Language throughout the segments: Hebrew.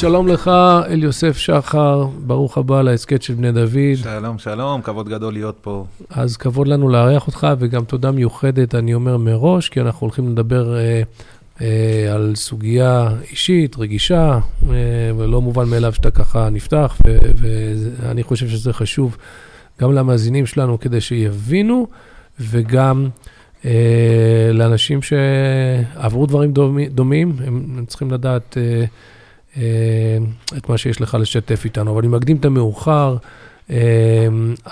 שלום לך, אליוסף שחר, ברוך הבא להסכת של בני דוד. שלום, שלום, כבוד גדול להיות פה. אז כבוד לנו לארח אותך, וגם תודה מיוחדת, אני אומר מראש, כי אנחנו הולכים לדבר אה, אה, על סוגיה אישית, רגישה, אה, ולא מובן מאליו שאתה ככה נפתח, ואני חושב שזה חשוב גם למאזינים שלנו כדי שיבינו, וגם אה, לאנשים שעברו דברים דומים, דומים הם, הם צריכים לדעת אה, את מה שיש לך לשתף איתנו. אבל אני מקדים את המאוחר. אה,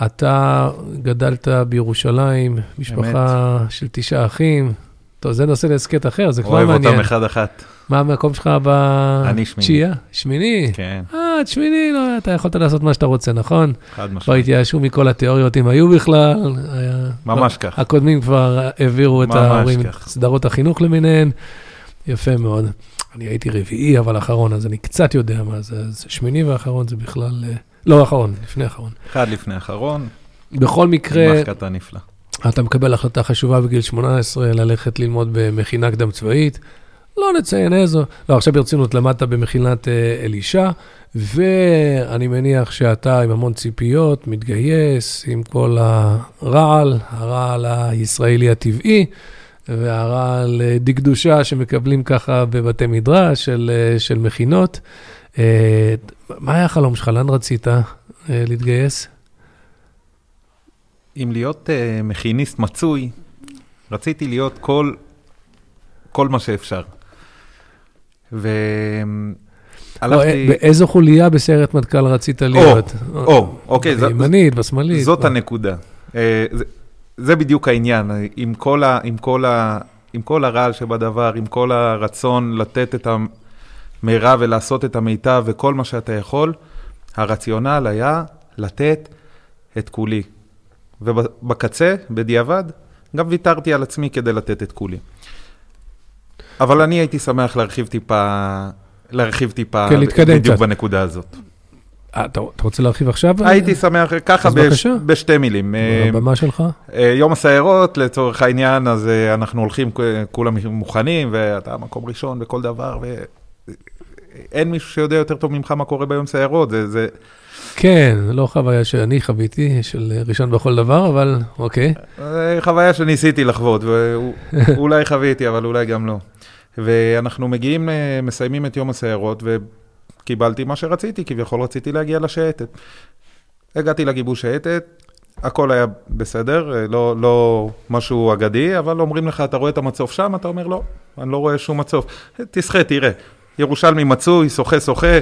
אתה גדלת בירושלים, משפחה אמת. של תשעה אחים. טוב, זה נושא להסכת אחר, זה כבר מעניין. אוהב אותם אחד-אחת. מה המקום שלך בתשיעייה? שמיני? כן. אה, שמיני, לא, אתה יכולת לעשות מה שאתה רוצה, נכון? חד משמעית. לא התייאשו מכל התיאוריות, אם היו בכלל. ממש ככה. הקודמים כבר העבירו את ההורים, סדרות החינוך למיניהן. יפה מאוד. אני הייתי רביעי, אבל אחרון, אז אני קצת יודע מה זה. אז שמיני ואחרון זה בכלל... אה, לא, אחרון, לפני אחרון. אחד לפני אחרון. בכל מקרה... ממש קטן נפלא. אתה מקבל החלטה חשובה בגיל 18 ללכת ללמוד במכינה קדם צבאית. לא נציין איזו. לא, עכשיו ברצינות, למדת במכינת אה, אלישע, ואני מניח שאתה עם המון ציפיות, מתגייס עם כל הרעל, הרעל הישראלי הטבעי, והרעל אה, דקדושה שמקבלים ככה בבתי מדרש של, אה, של מכינות. מה היה החלום שלך? לאן רצית להתגייס? אם להיות מכיניסט מצוי, רציתי להיות כל, כל מה שאפשר. והלכתי... באיזו חוליה בסיירת מטכ"ל רצית להיות? או, או, אוקיי. בימנית, בשמאלית. זאת הנקודה. זה, זה בדיוק העניין, עם כל, ה, עם, כל ה, עם כל הרעל שבדבר, עם כל הרצון לתת את המרב ולעשות את המיטב וכל מה שאתה יכול, הרציונל היה לתת את כולי. ובקצה, בדיעבד, גם ויתרתי על עצמי כדי לתת את כולי. אבל אני הייתי שמח להרחיב טיפה, להרחיב טיפה, כן, להתקדם בדיוק קצת. בנקודה הזאת. אה, אתה, רוצה להרחיב עכשיו? הייתי שמח, ככה בש, בשתי מילים. הבמה אה, שלך? אה, יום הסיירות, לצורך העניין, אז אנחנו הולכים כולם מוכנים, ואתה מקום ראשון בכל דבר, ואין מישהו שיודע יותר טוב ממך מה קורה ביום סיירות. זה, זה, כן, לא חוויה שאני חוויתי, של ראשון בכל דבר, אבל אוקיי. חוויה שניסיתי לחוות, ואולי חוויתי, אבל אולי גם לא. ואנחנו מגיעים, מסיימים את יום הסיירות, וקיבלתי מה שרציתי, כביכול רציתי להגיע לשייטת. הגעתי לגיבוש שייטת, הכל היה בסדר, אה, לא, לא משהו אגדי, אבל אומרים לך, אתה רואה את המצוף שם? אתה אומר, לא, אני לא רואה שום מצוף. תשחה, תראה. ירושלמי מצוי, שוחה, שוחה.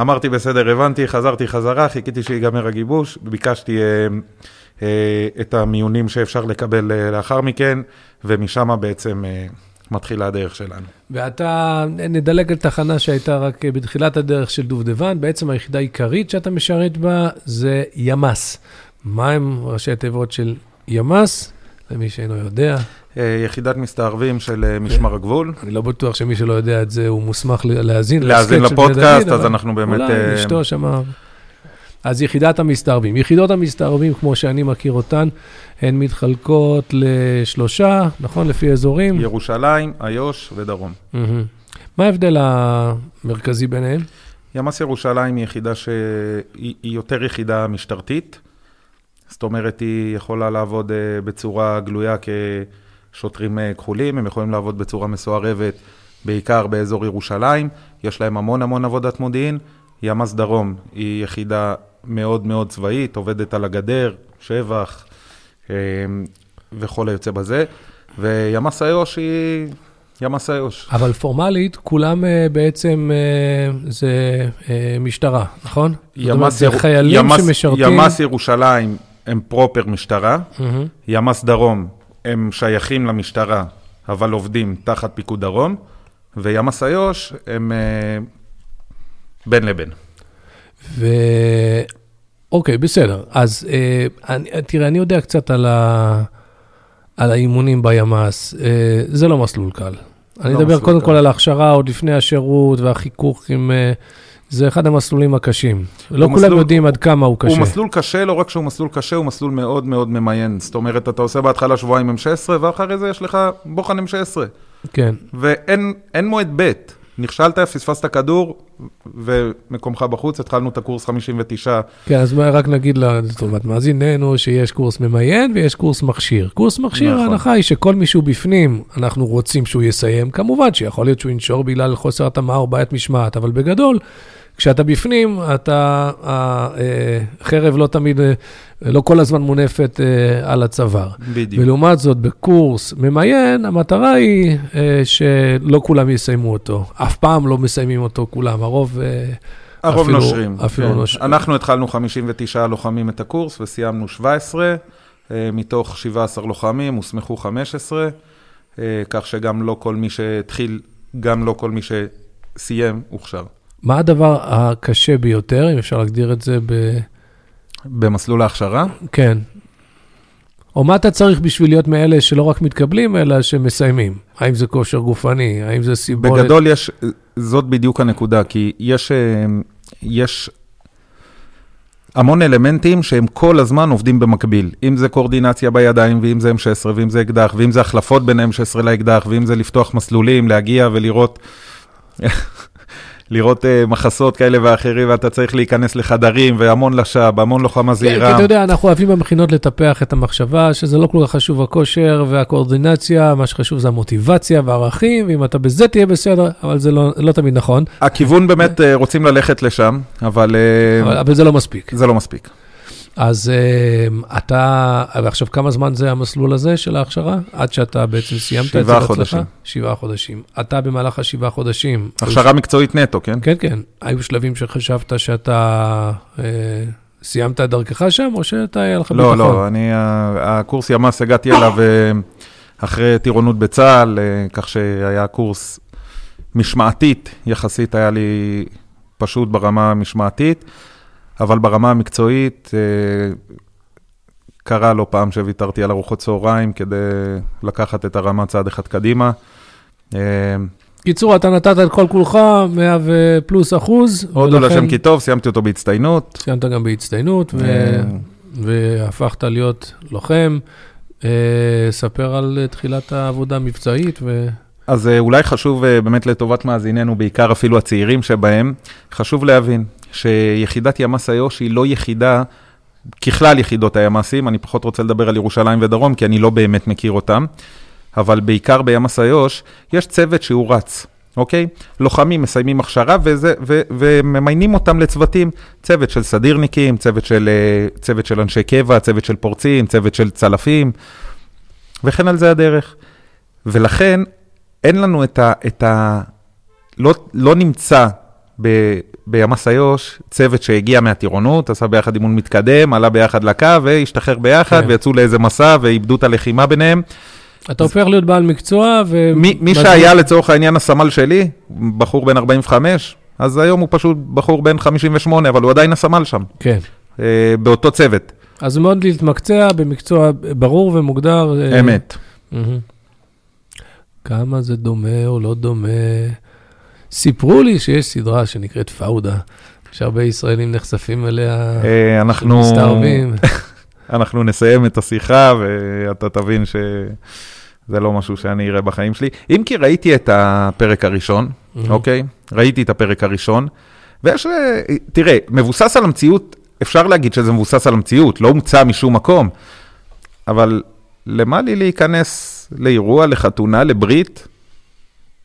אמרתי, בסדר, הבנתי, חזרתי חזרה, חיכיתי שיגמר הגיבוש, ביקשתי אה, אה, את המיונים שאפשר לקבל אה, לאחר מכן, ומשם בעצם אה, מתחילה הדרך שלנו. ואתה, נדלג על תחנה שהייתה רק בתחילת הדרך של דובדבן, בעצם היחידה העיקרית שאתה משרת בה זה ימ"ס. מה הם ראשי התיבות של ימ"ס? למי שאינו יודע. אה, יחידת מסתערבים של אה, משמר הגבול. אני לא בטוח שמי שלא יודע את זה, הוא מוסמך להאזין. להאזין לפודקאסט, אז אנחנו באמת... אולי אה, אשתו שמע. אז יחידת המסתערבים. יחידות המסתערבים, כמו שאני מכיר אותן, הן מתחלקות לשלושה, נכון? לפי אזורים? ירושלים, איו"ש ודרום. מה ההבדל המרכזי ביניהם? ימ"ס ירושלים היא יחידה שהיא יותר יחידה משטרתית. זאת אומרת, היא יכולה לעבוד uh, בצורה גלויה כשוטרים uh, כחולים, הם יכולים לעבוד בצורה מסוערבת, בעיקר באזור ירושלים, יש להם המון המון עבודת מודיעין. ימ"ס דרום היא יחידה מאוד מאוד צבאית, עובדת על הגדר, שבח uh, וכל היוצא בזה, וימ"ס איו"ש היא... ימ"ס איו"ש. אבל פורמלית, כולם uh, בעצם uh, זה uh, משטרה, נכון? ימ"ס, זה חיילים ימ"ס, שמשרתים... ימ"ס ירושלים הם פרופר משטרה, mm-hmm. ימ"ס דרום הם שייכים למשטרה, אבל עובדים תחת פיקוד דרום, וימ"ס איו"ש הם בין לבין. ו... אוקיי, בסדר. אז uh, אני, תראה, אני יודע קצת על, ה... על האימונים בימ"ס, אה, זה לא מסלול קל. אני לא אדבר קודם קל. כל על ההכשרה עוד לפני השירות והחיכוך עם... אה, זה אחד המסלולים הקשים. לא כולם מסלול- יודעים עד כמה הוא קשה. הוא מסלול קשה, לא רק שהוא מסלול קשה, הוא מסלול מאוד מאוד ממיין. זאת אומרת, אתה עושה בהתחלה שבועיים M16, ואחרי זה יש לך בוחן M16. כן. ואין אין מועד ב'. נכשלת, פספסת כדור, ומקומך בחוץ, התחלנו את הקורס 59. כן, אז מה, רק נגיד לטובת מאזיננו שיש קורס ממיין ויש קורס מכשיר. קורס מכשיר, נכון. ההנחה היא שכל מי שהוא בפנים, אנחנו רוצים שהוא יסיים. כמובן שיכול להיות שהוא ינשור בגלל חוסר התאמה או בעיית משמעת, אבל בגדול, כשאתה בפנים, אתה, החרב לא תמיד, אה, לא כל הזמן מונפת אה, על הצוואר. בדיוק. ולעומת זאת, בקורס ממיין, המטרה היא אה, שלא כולם יסיימו אותו. אף פעם לא מסיימים אותו כולם, הרוב... אה, הרוב אפילו- נושרים. אפילו כן. נושרים. אנחנו התחלנו 59 לוחמים את הקורס וסיימנו 17. אה, מתוך 17 לוחמים הוסמכו 15, אה, כך שגם לא כל מי שהתחיל, גם לא כל מי שסיים, הוכשר. מה הדבר הקשה ביותר, אם אפשר להגדיר את זה ב... במסלול ההכשרה, כן. או מה אתה צריך בשביל להיות מאלה שלא רק מתקבלים, אלא שמסיימים? האם זה כושר גופני? האם זה סיבולת? בגדול יש, זאת בדיוק הנקודה, כי יש, אה, יש המון אלמנטים שהם כל הזמן עובדים במקביל. אם זה קואורדינציה בידיים, ואם זה M16, ואם זה אקדח, ואם זה החלפות בין M16 לאקדח, ואם זה לפתוח מסלולים, להגיע ולראות... לראות uh, מחסות כאלה ואחרים, ואתה צריך להיכנס לחדרים, והמון לשב, המון לוחמה כן, זהירה. כי אתה יודע, אנחנו אוהבים במכינות לטפח את המחשבה, שזה לא כל כך חשוב הכושר והקואורדינציה, מה שחשוב זה המוטיבציה והערכים, ואם אתה בזה תהיה בסדר, אבל זה לא, לא תמיד נכון, הכיוון באמת, uh, רוצים ללכת לשם, אבל uh, אבל, אבל זה לא מספיק. זה לא מספיק. אז uh, אתה, ועכשיו כמה זמן זה המסלול הזה של ההכשרה? עד שאתה בעצם סיימת את זה שבעה בהצלחה? חודשים. שבעה חודשים. אתה במהלך השבעה חודשים, הכשרה מקצועית נטו, כן? כן, כן, היו שלבים שחשבת שאתה אה, סיימת את דרכך שם, או שאתה היה לך לא, ביטחון? לא, אני, ה- הקורס ימ"ס הגעתי אליו אה, אחרי טירונות בצה"ל, אה, כך שהיה קורס משמעתית, יחסית היה לי פשוט ברמה המשמעתית, אבל ברמה המקצועית אה, קרה לא פעם שוויתרתי על ארוחות צהריים כדי לקחת את הרמה צעד אחד קדימה. אה, קיצור, אתה נתת את כל כולך, 100 ופלוס אחוז, הודו לשם כי טוב, סיימתי אותו בהצטיינות. סיימת גם בהצטיינות, ו... אה, והפכת להיות לוחם. ספר על תחילת העבודה המבצעית, ו... אז אולי חשוב באמת לטובת מאזיננו, בעיקר אפילו הצעירים שבהם, חשוב להבין שיחידת ימ"ס איו"ש היא לא יחידה, ככלל יחידות הימ"סים, אני פחות רוצה לדבר על ירושלים ודרום, כי אני לא באמת מכיר אותם, אבל בעיקר בימ"ס איו"ש, יש צוות שהוא רץ. אוקיי? לוחמים מסיימים הכשרה וזה, ו, וממיינים אותם לצוותים, צוות של סדירניקים, צוות של, אה, צוות של אנשי קבע, צוות של פורצים, צוות של צלפים, וכן על זה הדרך. ולכן אין לנו את ה... את ה לא, לא נמצא בימ"ס איו"ש צוות שהגיע מהטירונות, עשה ביחד אימון מתקדם, עלה ביחד לקו והשתחרר ביחד, כן. ויצאו לאיזה מסע ואיבדו את הלחימה ביניהם. אתה הופך להיות בעל מקצוע, ו... מי, מי שהיה לצורך העניין הסמל שלי, בחור בן 45, אז היום הוא פשוט בחור בן 58, אבל הוא עדיין הסמל שם, כן. אה, באותו צוות, אז מאוד להתמקצע במקצוע ברור ומוגדר. אה, אמת. מהמם. כמה זה דומה או לא דומה. סיפרו לי שיש סדרה שנקראת פאודה, שהרבה ישראלים נחשפים אליה, אה, אנחנו... מסתערבים. אנחנו נסיים את השיחה ואתה תבין שזה לא משהו שאני אראה בחיים שלי. אם כי ראיתי את הפרק הראשון, אוקיי? ראיתי את הפרק הראשון, ויש, אה, תראה, מבוסס על המציאות, אפשר להגיד שזה מבוסס על המציאות, לא הומצא משום מקום, אבל למה לי להיכנס לאירוע, לחתונה, לברית,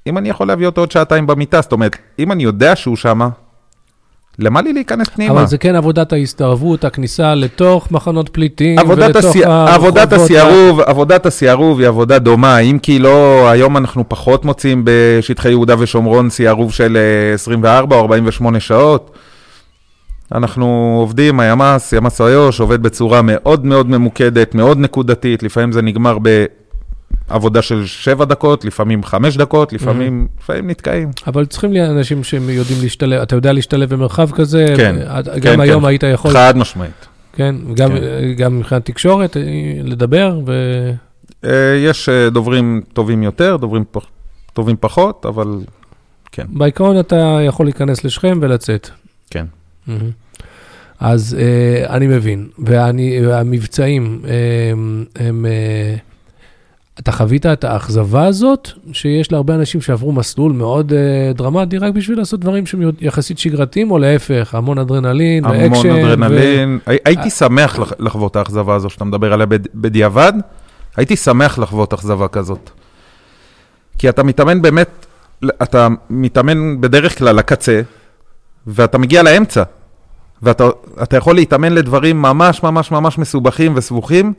אם אני יכול להביא אותו עוד שעתיים במיטה? זאת אומרת, אם אני יודע שהוא שמה, למה לי להיכנס פנימה? אבל זה כן עבודת ההסתערבות, הכניסה לתוך מחנות פליטים, עבודת, ולתוך הסי... עבודת הרחובות השערוב, עבודת השערוב היא עבודה דומה, אם כי לא, היום אנחנו פחות מוצאים בשטחי יהודה ושומרון שערוב של אה, 24 או 48 שעות. אנחנו עובדים, הימ"ס, ימ"ס איו"ש, עובד בצורה מאוד מאוד ממוקדת, מאוד נקודתית, לפעמים זה נגמר בעבודה של 7 דקות, לפעמים 5 דקות, לפעמים, לפעמים נתקעים. אבל צריכים להיות אנשים שהם יודעים להשתלב, אתה יודע להשתלב במרחב כזה, כן, ואת- כן, גם היום כן. היית יכול, חד משמעית. כן, גם, כן. גם מבחינת תקשורת, אה, לדבר, ו... אה, יש אה, דוברים טובים יותר, דוברים פח, טובים פחות, אבל כן. בעיקרון אתה יכול להיכנס לשכם ולצאת. כן. מהמם. אז אה, אני מבין, והמבצעים, אה, הם... אה, אתה חווית את האכזבה הזאת, שיש להרבה אנשים שעברו מסלול מאוד אה, דרמטי, רק בשביל לעשות דברים שהם יחסית שגרתיים, או להפך, המון אדרנלין ואקשן. המון אדרנלין. ו... הייתי שמח לח- לחוות את האכזבה הזו שאתה מדבר עליה בד- בדיעבד, הייתי שמח לחוות אכזבה כזאת. כי אתה מתאמן באמת, אתה מתאמן בדרך כלל לקצה, ואתה מגיע לאמצע. ואתה אתה יכול להתאמן לדברים ממש ממש ממש מסובכים וסבוכים,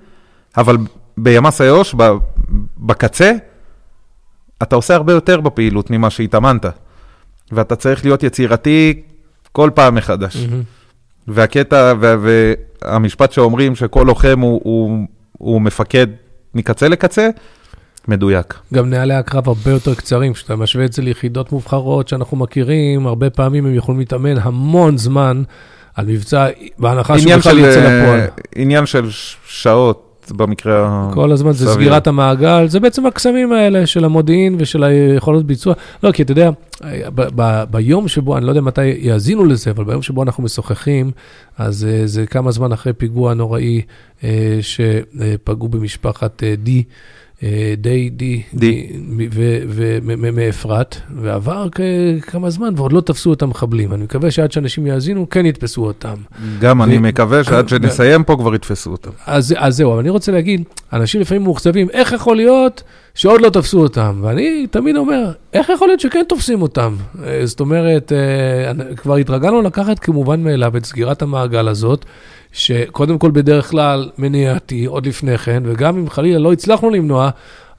אבל בימ"ס איו"ש, בקצה, אתה עושה הרבה יותר בפעילות ממה שהתאמנת. ואתה צריך להיות יצירתי כל פעם מחדש. מהמם. והקטע, וה- והמשפט שאומרים שכל לוחם הוא, הוא, הוא מפקד מקצה לקצה, מדויק. גם נהלי הקרב הרבה יותר קצרים, כשאתה משווה את זה ליחידות מובחרות שאנחנו מכירים, הרבה פעמים הם יכולים להתאמן המון זמן על מבצע, בהנחה שבכלל של, יצא אה, לפועל. עניין של שעות במקרה כל הזמן זה סביר. סגירת המעגל, זה בעצם הקסמים האלה של המודיעין ושל היכולות ביצוע. לא, כי אתה יודע, ב- ב- ביום שבו, אני לא יודע מתי יאזינו לזה, אבל ביום שבו אנחנו משוחחים, אז אה, זה כמה זמן אחרי פיגוע נוראי אה, שפגעו במשפחת אה, די. אה, די, די, די. ומאפרת, ועבר כמה זמן ועוד לא תפסו את המחבלים. אני מקווה שעד שאנשים יאזינו, כן יתפסו אותם. גם אני מקווה שעד ו- שנסיים פה כבר יתפסו אותם. אז, אז זהו, אבל אני רוצה להגיד, אנשים לפעמים מאוכזבים, איך יכול להיות שעוד לא תפסו אותם? ואני תמיד אומר, איך יכול להיות שכן תופסים אותם? אה, זאת אומרת, אה, כבר התרגלנו לקחת כמובן מאליו את סגירת המעגל הזאת, שקודם כל בדרך כלל מניעתי עוד לפני כן, וגם אם חלילה לא הצלחנו למנוע,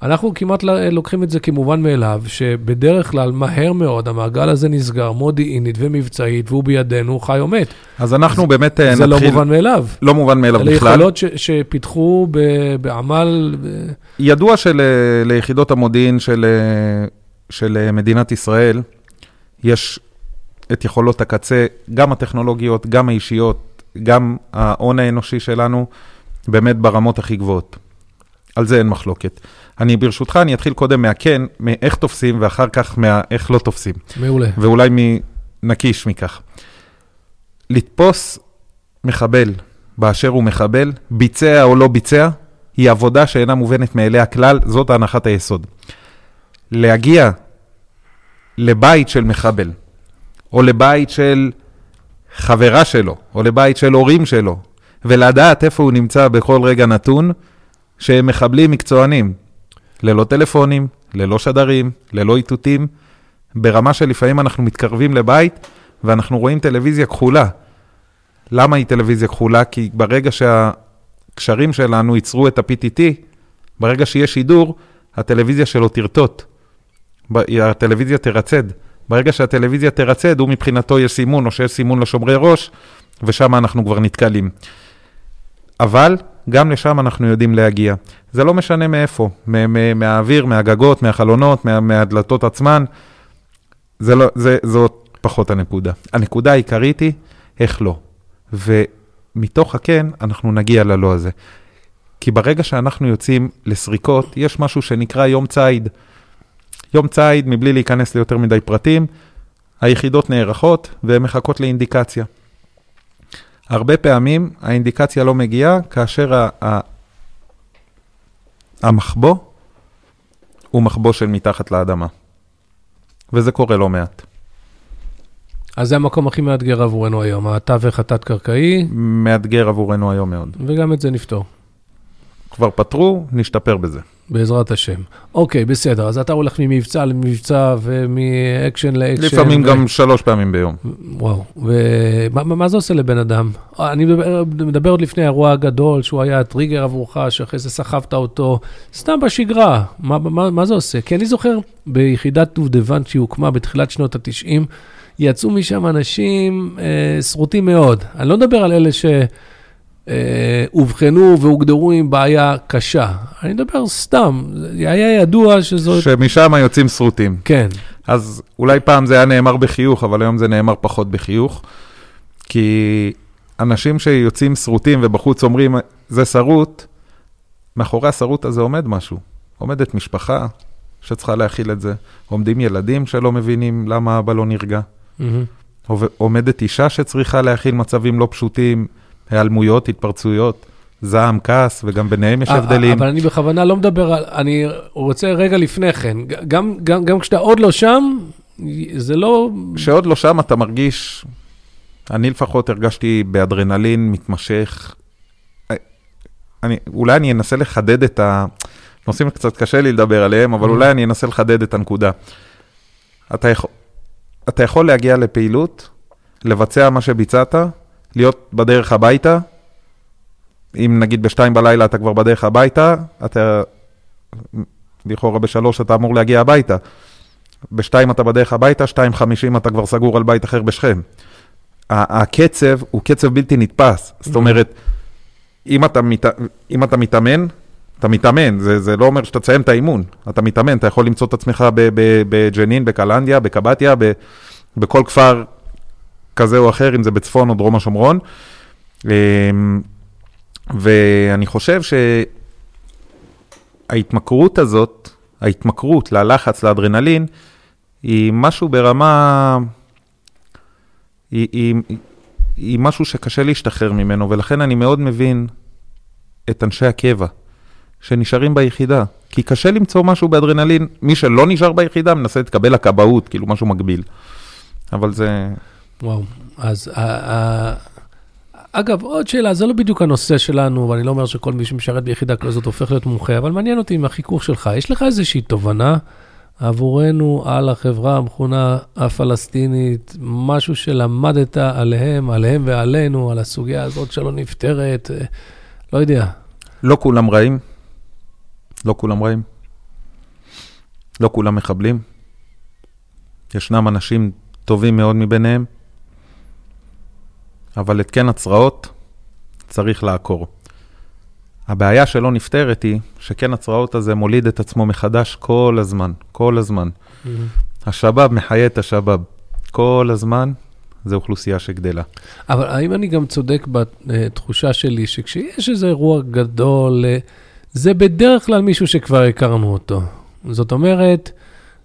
אנחנו כמעט לוקחים את זה כמובן מאליו, שבדרך כלל מהר מאוד המעגל הזה נסגר מודיעינית ומבצעית, והוא בידינו, חי או מת. אז אנחנו באמת אה, זה לא נתחיל, מובן מאליו. לא מובן מאליו אלה בכלל. יכולות ש- שפיתחו ב- בעמל, ידוע שליחידות המודיעין של, אה, של אה, מדינת ישראל יש את יכולות הקצה, גם הטכנולוגיות, גם האישיות, גם ההון האנושי שלנו, באמת ברמות הכי גבוהות. על זה אין מחלוקת. אני ברשותך, אני אתחיל קודם מהכן, מאיך תופסים, ואחר כך מאיך לא תופסים. מעולה. ואולי נקיש מכך. לתפוס מחבל באשר הוא מחבל, ביצע או לא ביצע, היא עבודה שאינה מובנת מאליה כלל, זאת הנחת היסוד. להגיע לבית של מחבל, או לבית של חברה שלו, או לבית של הורים שלו, ולדעת איפה הוא נמצא בכל רגע נתון, שהם מחבלים מקצוענים, ללא טלפונים, ללא שדרים, ללא איתותים, ברמה שלפעמים אנחנו מתקרבים לבית ואנחנו רואים טלוויזיה כחולה. למה היא טלוויזיה כחולה? כי ברגע שהקשרים שלנו ייצרו את ה-PTT, ברגע שיהיה שידור, הטלוויזיה שלו תרטוט. הטלוויזיה תרצד. ברגע שהטלוויזיה תרצד, הוא מבחינתו יש סימון, או שיש סימון לשומרי ראש, ושם אנחנו כבר נתקלים. אבל גם לשם אנחנו יודעים להגיע. זה לא משנה מאיפה, מהאוויר, מהגגות, מהחלונות, מה- מהדלתות עצמן. זה לא, זה, זאת פחות הנקודה. הנקודה העיקרית היא איך לא. ומתוך הכן, אנחנו נגיע ללא הזה. כי ברגע שאנחנו יוצאים לסריקות, יש משהו שנקרא יום ציד. יום ציד, מבלי להיכנס ליותר מדי פרטים, היחידות נערכות והן מחכות לאינדיקציה. הרבה פעמים האינדיקציה לא מגיעה כאשר ה- ה- המחבוא הוא מחבוא של מתחת לאדמה. וזה קורה לא מעט. אז זה המקום הכי מאתגר עבורנו היום, התווך התת-קרקעי, מאתגר עבורנו היום מאוד. וגם את זה נפתור, כבר פתרו, נשתפר בזה. בעזרת השם. אוקיי, בסדר, אז אתה הולך ממבצע למבצע ומאקשן לאקשן. לפעמים ו- גם שלוש פעמים ביום. וואו, ומה מה- מה זה עושה לבן אדם? אני מדבר, מדבר עוד לפני האירוע הגדול, שהוא היה הטריגר עבורך, שאחרי זה סחבת אותו, סתם בשגרה, מה, מה, מה זה עושה? כי אני זוכר ביחידת דובדבן שהיא הוקמה בתחילת שנות ה-90, יצאו משם אנשים אה, שרוטים מאוד. אני לא מדבר על אלה שאובחנו והוגדרו עם בעיה קשה, אני מדבר סתם, היה ידוע שזאת... שמשם יוצאים שרוטים. כן, אז אולי פעם זה היה נאמר בחיוך, אבל היום זה נאמר פחות בחיוך. כי אנשים שיוצאים שרוטים ובחוץ אומרים, זה שרוט, מאחורי השרוט הזה עומד משהו. עומדת משפחה שצריכה להכיל את זה, עומדים ילדים שלא מבינים למה אבא לא נרגע. עוב- עומדת אישה שצריכה להכיל מצבים לא פשוטים, היעלמויות, התפרצויות, זעם, כעס, וגם ביניהם יש אה, הבדלים. אבל אני בכוונה לא מדבר על, אני רוצה רגע לפני כן, גם, גם, גם כשאתה עוד לא שם, זה לא... שעוד לא שם אתה מרגיש, אני לפחות הרגשתי באדרנלין מתמשך. אני, אולי אני אנסה לחדד את הנושאים קצת קשה לי לדבר עליהם, אבל Mm. אולי אני אנסה לחדד את הנקודה. אתה יכול, אתה יכול להגיע לפעילות, לבצע מה שביצעת, להיות בדרך הביתה. אם נגיד בשתיים בלילה אתה כבר בדרך הביתה, אתה לכאורה בשלוש אתה אמור להגיע הביתה. בשתיים אתה בדרך הביתה, שתיים חמישים אתה כבר סגור על בית אחר בשכם. הקצב הוא קצב בלתי נתפס. זאת אומרת, אם אתה, מת... אם אתה מתאמן, אתה מתאמן, זה, זה לא אומר שאתה תסיים את האימון. אתה מתאמן, אתה יכול למצוא את עצמך בג'נין, בקלנדיה, בקבטיה, ב- בכל כפר כזה או אחר, אם זה בצפון או דרום השומרון. אמ, ואני חושב שההתמכרות הזאת, ההתמכרות ללחץ, לאדרנלין, היא משהו ברמה, היא, היא, היא משהו שקשה להשתחרר ממנו, ולכן אני מאוד מבין את אנשי הקבע שנשארים ביחידה. כי קשה למצוא משהו באדרנלין, מי שלא נשאר ביחידה מנסה להתקבל לכבאות, כאילו משהו מקביל. אבל זה... וואו, אז ה- ה- אגב, עוד שאלה, זה לא בדיוק הנושא שלנו, ואני לא אומר שכל מי שמשרת ביחידה כזאת הופך להיות מומחה, אבל מעניין אותי עם החיכוך שלך. יש לך איזושהי תובנה עבורנו על החברה המכונה הפלסטינית, משהו שלמדת עליהם, עליהם ועלינו, על הסוגיה הזאת שלא נפתרת, אה, לא יודע. לא כולם רעים, לא כולם רעים, לא כולם מחבלים. ישנם אנשים טובים מאוד מביניהם, אבל את כן הצרעות צריך לעקור. הבעיה שלא נפתרת היא שכן הצרעות הזה מוליד את עצמו מחדש כל הזמן, כל הזמן. השבאב מחיה את השבאב. כל הזמן זו אוכלוסייה שגדלה. אבל האם אני גם צודק בתחושה שלי שכשיש איזה אירוע גדול, אה, זה בדרך כלל מישהו שכבר הכרנו אותו. זאת אומרת,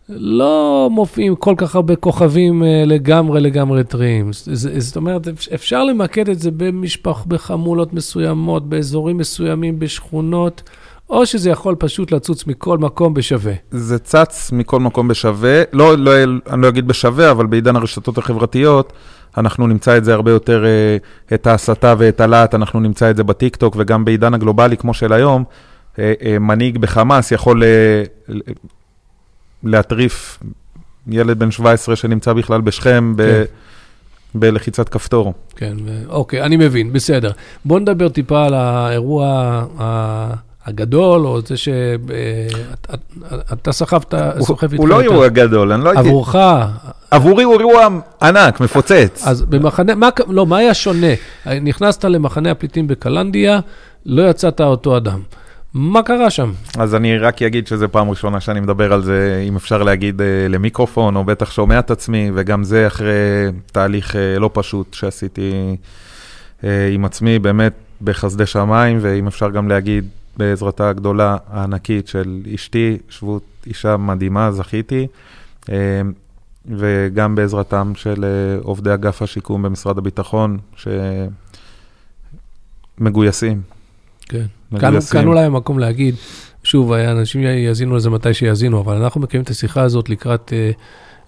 לא מופיעים כל כך הרבה כוכבים אה, לגמרי לגמרי טריים. זאת אומרת, אפ- אפשר למקד את זה במשפח, בחמולות מסוימות, באזורים מסוימים, בשכונות, או שזה יכול פשוט לצוץ מכל מקום בשווה. זה צץ מכל מקום בשווה, לא, לא, אני לא אגיד בשווה, אבל בעידן הרשתות החברתיות, אנחנו נמצא את זה הרבה יותר, אה, את ההסתה ואת הלהט, אנחנו נמצא את זה בטיקטוק, וגם בעידן הגלובלי כמו של היום, אה, מנהיג בחמאס יכול להטריף ילד בן 17 שנמצא בכלל בשכם ב, כן. בלחיצת כפתור. כן, אוקיי, אני מבין, בסדר. בוא נדבר טיפה על האירוע הגדול, או זה שאתה סחבת, הוא, סוחב איתך הוא לא אירוע גדול, אני לא הייתי... עבורך, עבורי הוא אירוע ענק, מפוצץ. אז במחנה, מה, לא, מה היה שונה? נכנסת למחנה הפליטים בקלנדיה, לא יצאת אותו אדם. מה קרה שם? אז אני רק אגיד שזו פעם ראשונה שאני מדבר על זה, אם אפשר להגיד אה, למיקרופון, או בטח שומע את עצמי, וגם זה אחרי תהליך אה, לא פשוט שעשיתי אה, עם עצמי, באמת בחסדי שמיים, ואם אפשר גם להגיד, בעזרתה הגדולה, הענקית של אשתי, שבות אישה מדהימה, זכיתי, וגם בעזרתם של עובדי אגף השיקום במשרד הביטחון, שמגויסים. כן. כאן, אולי המקום להגיד, שוב, אנשים יאזינו לזה מתי שיאזינו, אבל אנחנו מקיימים את השיחה הזאת לקראת אה,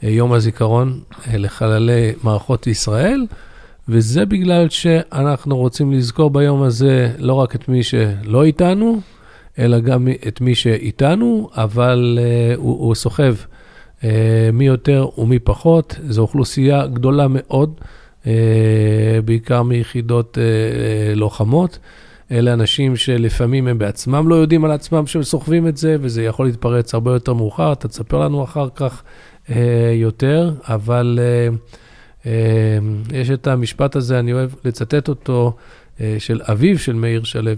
אה, יום הזיכרון אה, לחללי מערכות ישראל, וזה בגלל שאנחנו רוצים לזכור ביום הזה לא רק את מי שלא איתנו, אלא גם את מי שאיתנו, אבל אה, הוא, הוא סוחב אה, מי יותר ומי פחות. זו אוכלוסייה גדולה מאוד, אה, בעיקר מיחידות אה, אה, לוחמות. אלה אנשים שלפעמים הם בעצמם לא יודעים על עצמם שהם סוחבים את זה, וזה יכול להתפרץ הרבה יותר מאוחר, אתה תספר לנו אחר כך אה, יותר, אבל אה, אה, יש את המשפט הזה, אני אוהב לצטט אותו, אה, של אביו של מאיר שלו,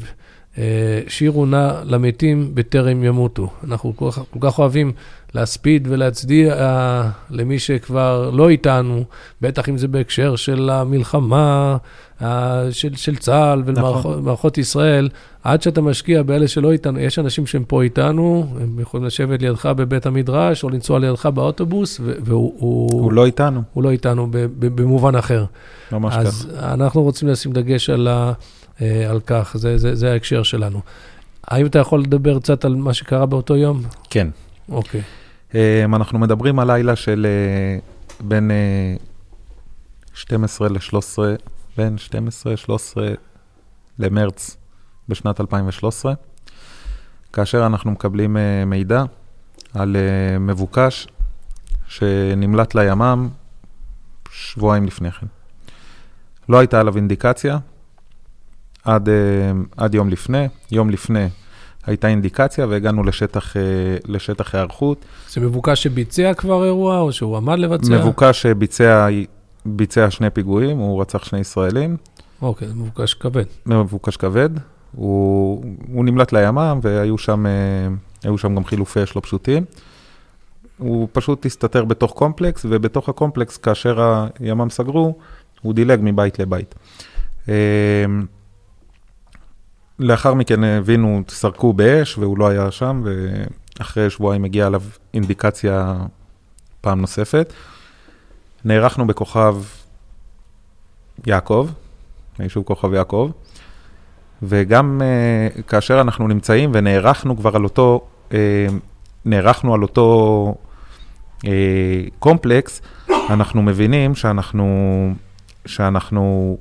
אה, שירו נא למתים בטרם ימותו. אנחנו כל כך, כל כך אוהבים להספיד ולהצדיע uh, למי שכבר לא איתנו, בטח אם זה בהקשר של המלחמה, של, של צה"ל ומערכות נכון. ישראל, עד שאתה משקיע באלה שלא איתנו, יש אנשים שהם פה איתנו, הם יכולים לשבת לידך בבית המדרש או לנסוע לידך באוטובוס, והוא... הוא, הוא לא איתנו. הוא לא איתנו במובן אחר. ממש כך. אז אנחנו רוצים לשים דגש על, ה, uh, על כך, זה, זה, זה ההקשר שלנו. האם אתה יכול לדבר קצת על מה שקרה באותו יום? כן. אוקיי. אמ, אנחנו מדברים על לילה של אה, בין 12 אה, ל-13, בין 12-13 למרץ בשנת 2013, כאשר אנחנו מקבלים אה, מידע על מבוקש שנמלט לימ"מ שבועיים לפני כן. לא הייתה עליו אינדיקציה עד, עד יום לפני, יום לפני הייתה אינדיקציה והגענו לשטח, אה, לשטח היערכות. זה מבוקש שביצע כבר אירוע או שהוא עמד לבצע? מבוקש שביצע ביצע שני פיגועים, הוא רצח שני ישראלים. אוקיי, מבוקש כבד. מבוקש כבד. הוא, הוא נמלט לימ"מ והיו שם, אה, שם גם חילופי אש לא פשוטים. הוא פשוט הסתתר בתוך קומפלקס, ובתוך הקומפלקס, כאשר הימ"מ סגרו, הוא דילג מבית לבית. אה, לאחר מכן הבינו, סרקו באש והוא לא היה שם, ואחרי שבועיים הגיעה עליו אינדיקציה פעם נוספת. נערכנו בכוכב יעקב, היישוב כוכב יעקב, וגם uh, כאשר אנחנו נמצאים ונערכנו כבר על אותו, uh, נערכנו על אותו uh, קומפלקס, אנחנו מבינים שאנחנו, שאנחנו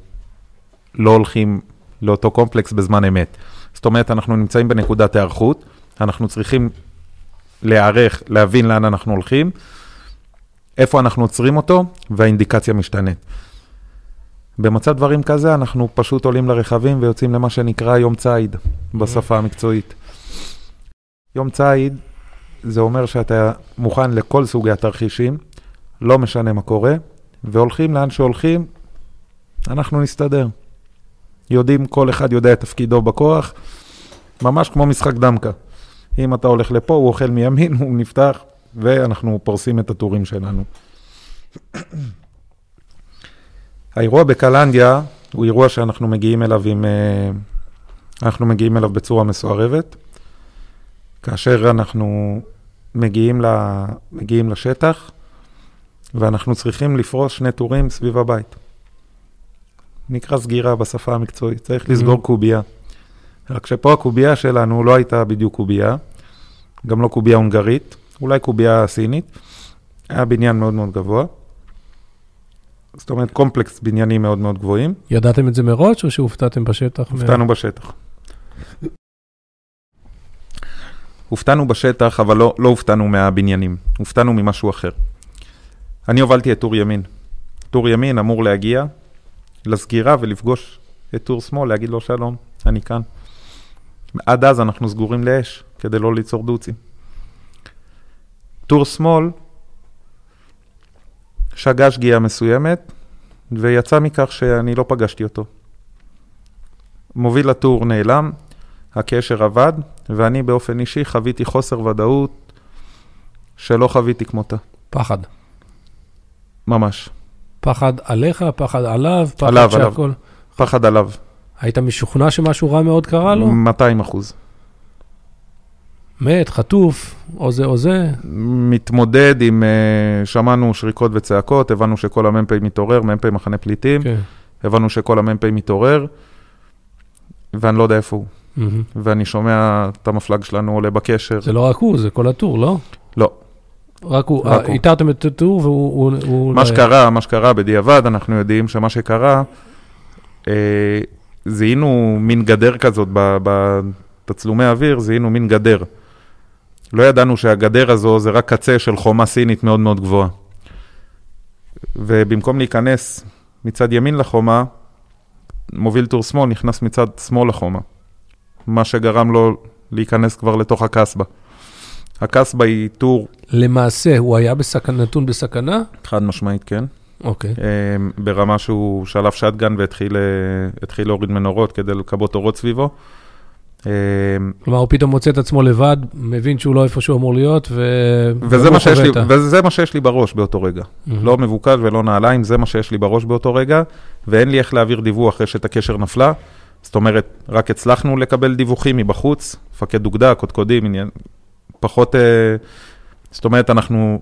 לא הולכים לאותו קומפלקס בזמן אמת. זאת אומרת, אנחנו נמצאים בנקודת היערכות, אנחנו צריכים להיערך, להבין לאן אנחנו הולכים, איפה אנחנו עוצרים אותו, והאינדיקציה משתנית. במצב דברים כזה, אנחנו פשוט עולים לרכבים ויוצאים למה שנקרא יום ציד, בשפה המקצועית. יום ציד, זה אומר שאתה מוכן לכל סוגי התרחישים, לא משנה מה קורה, והולכים לאן שהולכים, אנחנו נסתדר. יודעים, כל אחד יודע את תפקידו בכוח, ממש כמו משחק דמקה. אם אתה הולך לפה, הוא אוכל מימין, הוא נפתח, ואנחנו פורסים את הטורים שלנו. האירוע בקלנדיה הוא אירוע שאנחנו מגיעים אליו עם... אה, אנחנו מגיעים אליו בצורה מסוערבת. כאשר אנחנו מגיעים, ל, מגיעים לשטח, ואנחנו צריכים לפרוס שני טורים סביב הבית. נקרא סגירה בשפה המקצועית, צריך mm-hmm. לסגור קובייה. רק שפה הקובייה שלנו לא הייתה בדיוק קובייה, גם לא קובייה הונגרית, אולי קובייה סינית. היה בניין מאוד מאוד גבוה. זאת אומרת, קומפלקס בניינים מאוד מאוד גבוהים. ידעתם את זה מראש או שהופתעתם בשטח? הופתענו מה... בשטח. הופתענו בשטח, אבל לא, לא הופתענו מהבניינים, הופתענו ממשהו אחר. אני הובלתי את טור ימין. טור ימין אמור להגיע לסגירה ולפגוש את טור שמאל, להגיד לו שלום, אני כאן. עד אז אנחנו סגורים לאש, כדי לא ליצור דוצים. טור שמאל שגה שגיאה מסוימת, ויצא מכך שאני לא פגשתי אותו. מוביל הטור נעלם, הקשר עבד, ואני באופן אישי חוויתי חוסר ודאות שלא חוויתי כמותה. פחד. ממש. פחד עליך, פחד עליו, פחד עליו, שהכל... עליו. פחד עליו. היית משוכנע שמשהו רע מאוד קרה לו? 200 אחוז. מת, חטוף, או זה או זה? מתמודד עם, uh, שמענו שריקות וצעקות, הבנו שכל המ"פ מתעורר, מ"פ מחנה פליטים, okay. כן. הבנו שכל המ"פ מתעורר, ואני לא יודע איפה הוא. Mm-hmm. ואני שומע את המפלג שלנו עולה בקשר. זה לא רק הוא, זה כל הטור, לא? לא. רק הוא, רק איתרתם את הטור והוא... הוא מה שקרה, מה שקרה בדיעבד, אנחנו יודעים שמה שקרה, אה, זיהינו מין גדר כזאת בתצלומי האוויר, זיהינו מין גדר. לא ידענו שהגדר הזו זה רק קצה של חומה סינית מאוד מאוד גבוהה. ובמקום להיכנס מצד ימין לחומה, מוביל טור שמאל נכנס מצד שמאל לחומה. מה שגרם לו להיכנס כבר לתוך הקסבה. הקסבה היא טור... למעשה, הוא היה בסכנה, נתון בסכנה? חד משמעית, כן. אוקיי. Okay. אמ, ברמה שהוא שלף שטגן והתחיל אה, להוריד מנורות כדי לכבות אורות סביבו. אה, כלומר, הוא פתאום מוצא את עצמו לבד, מבין שהוא לא איפה שהוא אמור להיות, ו... וזה והוא מה, שיש לי, וזה מה שיש לי בראש באותו רגע. מהמם. לא מבוקש ולא נעליים, זה מה שיש לי בראש באותו רגע, ואין לי איך להעביר דיווח רשת הקשר נפלה. זאת אומרת, רק הצלחנו לקבל דיווחים מבחוץ, מפקד אוגדה, קודקודים, עניין, פחות... אה, זאת אומרת, אנחנו,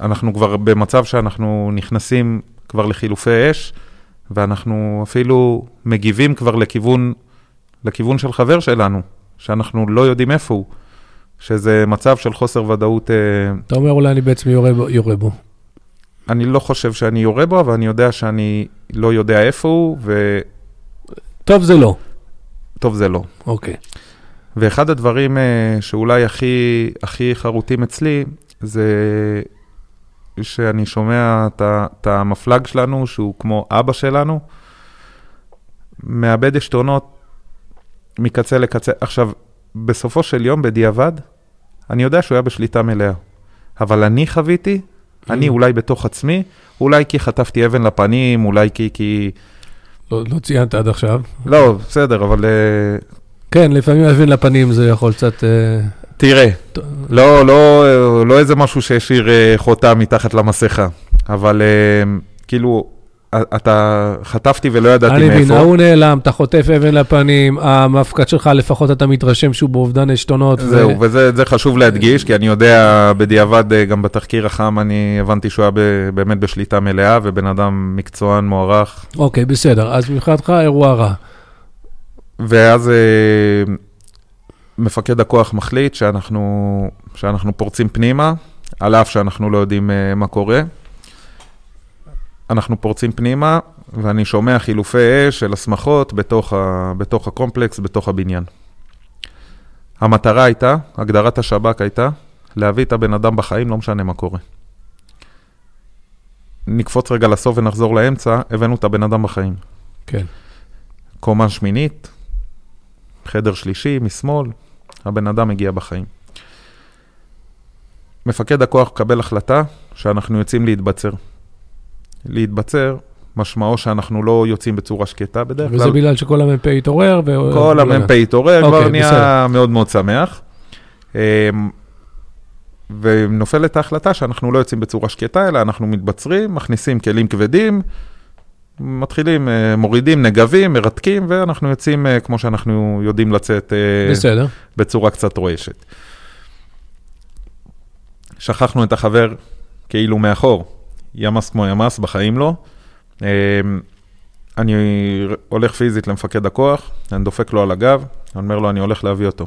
אנחנו כבר במצב שאנחנו נכנסים כבר לחילופי אש, ואנחנו אפילו מגיבים כבר לכיוון, לכיוון של חבר שלנו, שאנחנו לא יודעים איפה הוא, שזה מצב של חוסר ודאות. אה, אתה אומר, אולי אני בעצמי יורה בו- יורה בו. אני לא חושב שאני יורה בו, אבל אני יודע שאני לא יודע איפה הוא, טוב, זה לא. וטוב זה לא. אוקיי. ואחד הדברים אה, שאולי הכי, הכי חרוטים אצלי, זה שאני שומע את המפלג שלנו, שהוא כמו אבא שלנו, מאבד עשתונות מקצה לקצה. עכשיו, בסופו של יום, בדיעבד, אני יודע שהוא היה בשליטה מלאה. אבל אני חוויתי, אני Mm. אולי בתוך עצמי, אולי כי חטפתי אבן לפנים, אולי כי... כי... לא לא ציינת עד עכשיו. לא, בסדר, אבל אה, כן, לפעמים להבין לפנים זה יכול קצת... אה, תראה, לא, לא, לא איזה משהו שהשאיר אה, חותם מתחת למסכה, אבל כאילו, אתה חטפתי ולא ידעתי אני מבין, מאיפה. ההוא נעלם, אתה חוטף אבן לפנים, המפקד שלך לפחות אתה מתרשם שהוא באובדן עשתונות. ו- זהו, וזה את זה חשוב להדגיש, כי אני יודע, בדיעבד, אה, גם בתחקיר החם, אני הבנתי שהוא היה באמת בשליטה מלאה, ובן אדם מקצוען, מוערך. אוקיי, בסדר, אז מבחינתך אירוע רע. ואז אה, מפקד הכוח מחליט שאנחנו, שאנחנו פורצים פנימה, על אף שאנחנו לא יודעים אה, מה קורה. אנחנו פורצים פנימה, ואני שומע חילופי אש של הסמכות בתוך, ה, בתוך הקומפלקס, בתוך הבניין. המטרה הייתה, הגדרת השב"כ הייתה, להביא את הבן אדם בחיים, לא משנה מה קורה. נקפוץ רגע לסוף ונחזור לאמצע, הבאנו את הבן אדם בחיים. כן. קומה שמינית, חדר שלישי משמאל, הבן אדם מגיע בחיים. מפקד הכוח מקבל החלטה שאנחנו יוצאים להתבצר. להתבצר, משמעו שאנחנו לא יוצאים בצורה שקטה בדרך וזה כלל. בגלל שכל המ"פ התעורר. ו- כל המ"פ התעורר, כבר אוקיי, נהיה בסדר. מאוד מאוד שמח. אמ, ונופלת ההחלטה שאנחנו לא יוצאים בצורה שקטה, אלא אנחנו מתבצרים, מכניסים כלים כבדים, מתחילים, אה, מורידים נגבים, מרתקים, ואנחנו יוצאים אה, כמו שאנחנו יודעים לצאת אה, בסדר. בצורה קצת רועשת. שכחנו את החבר כאילו מאחור, ימ"ס כמו ימ"ס, בחיים לא. אמ, אני הולך פיזית למפקד הכוח, אני דופק לו על הגב, אני אומר לו, אני הולך להביא אותו.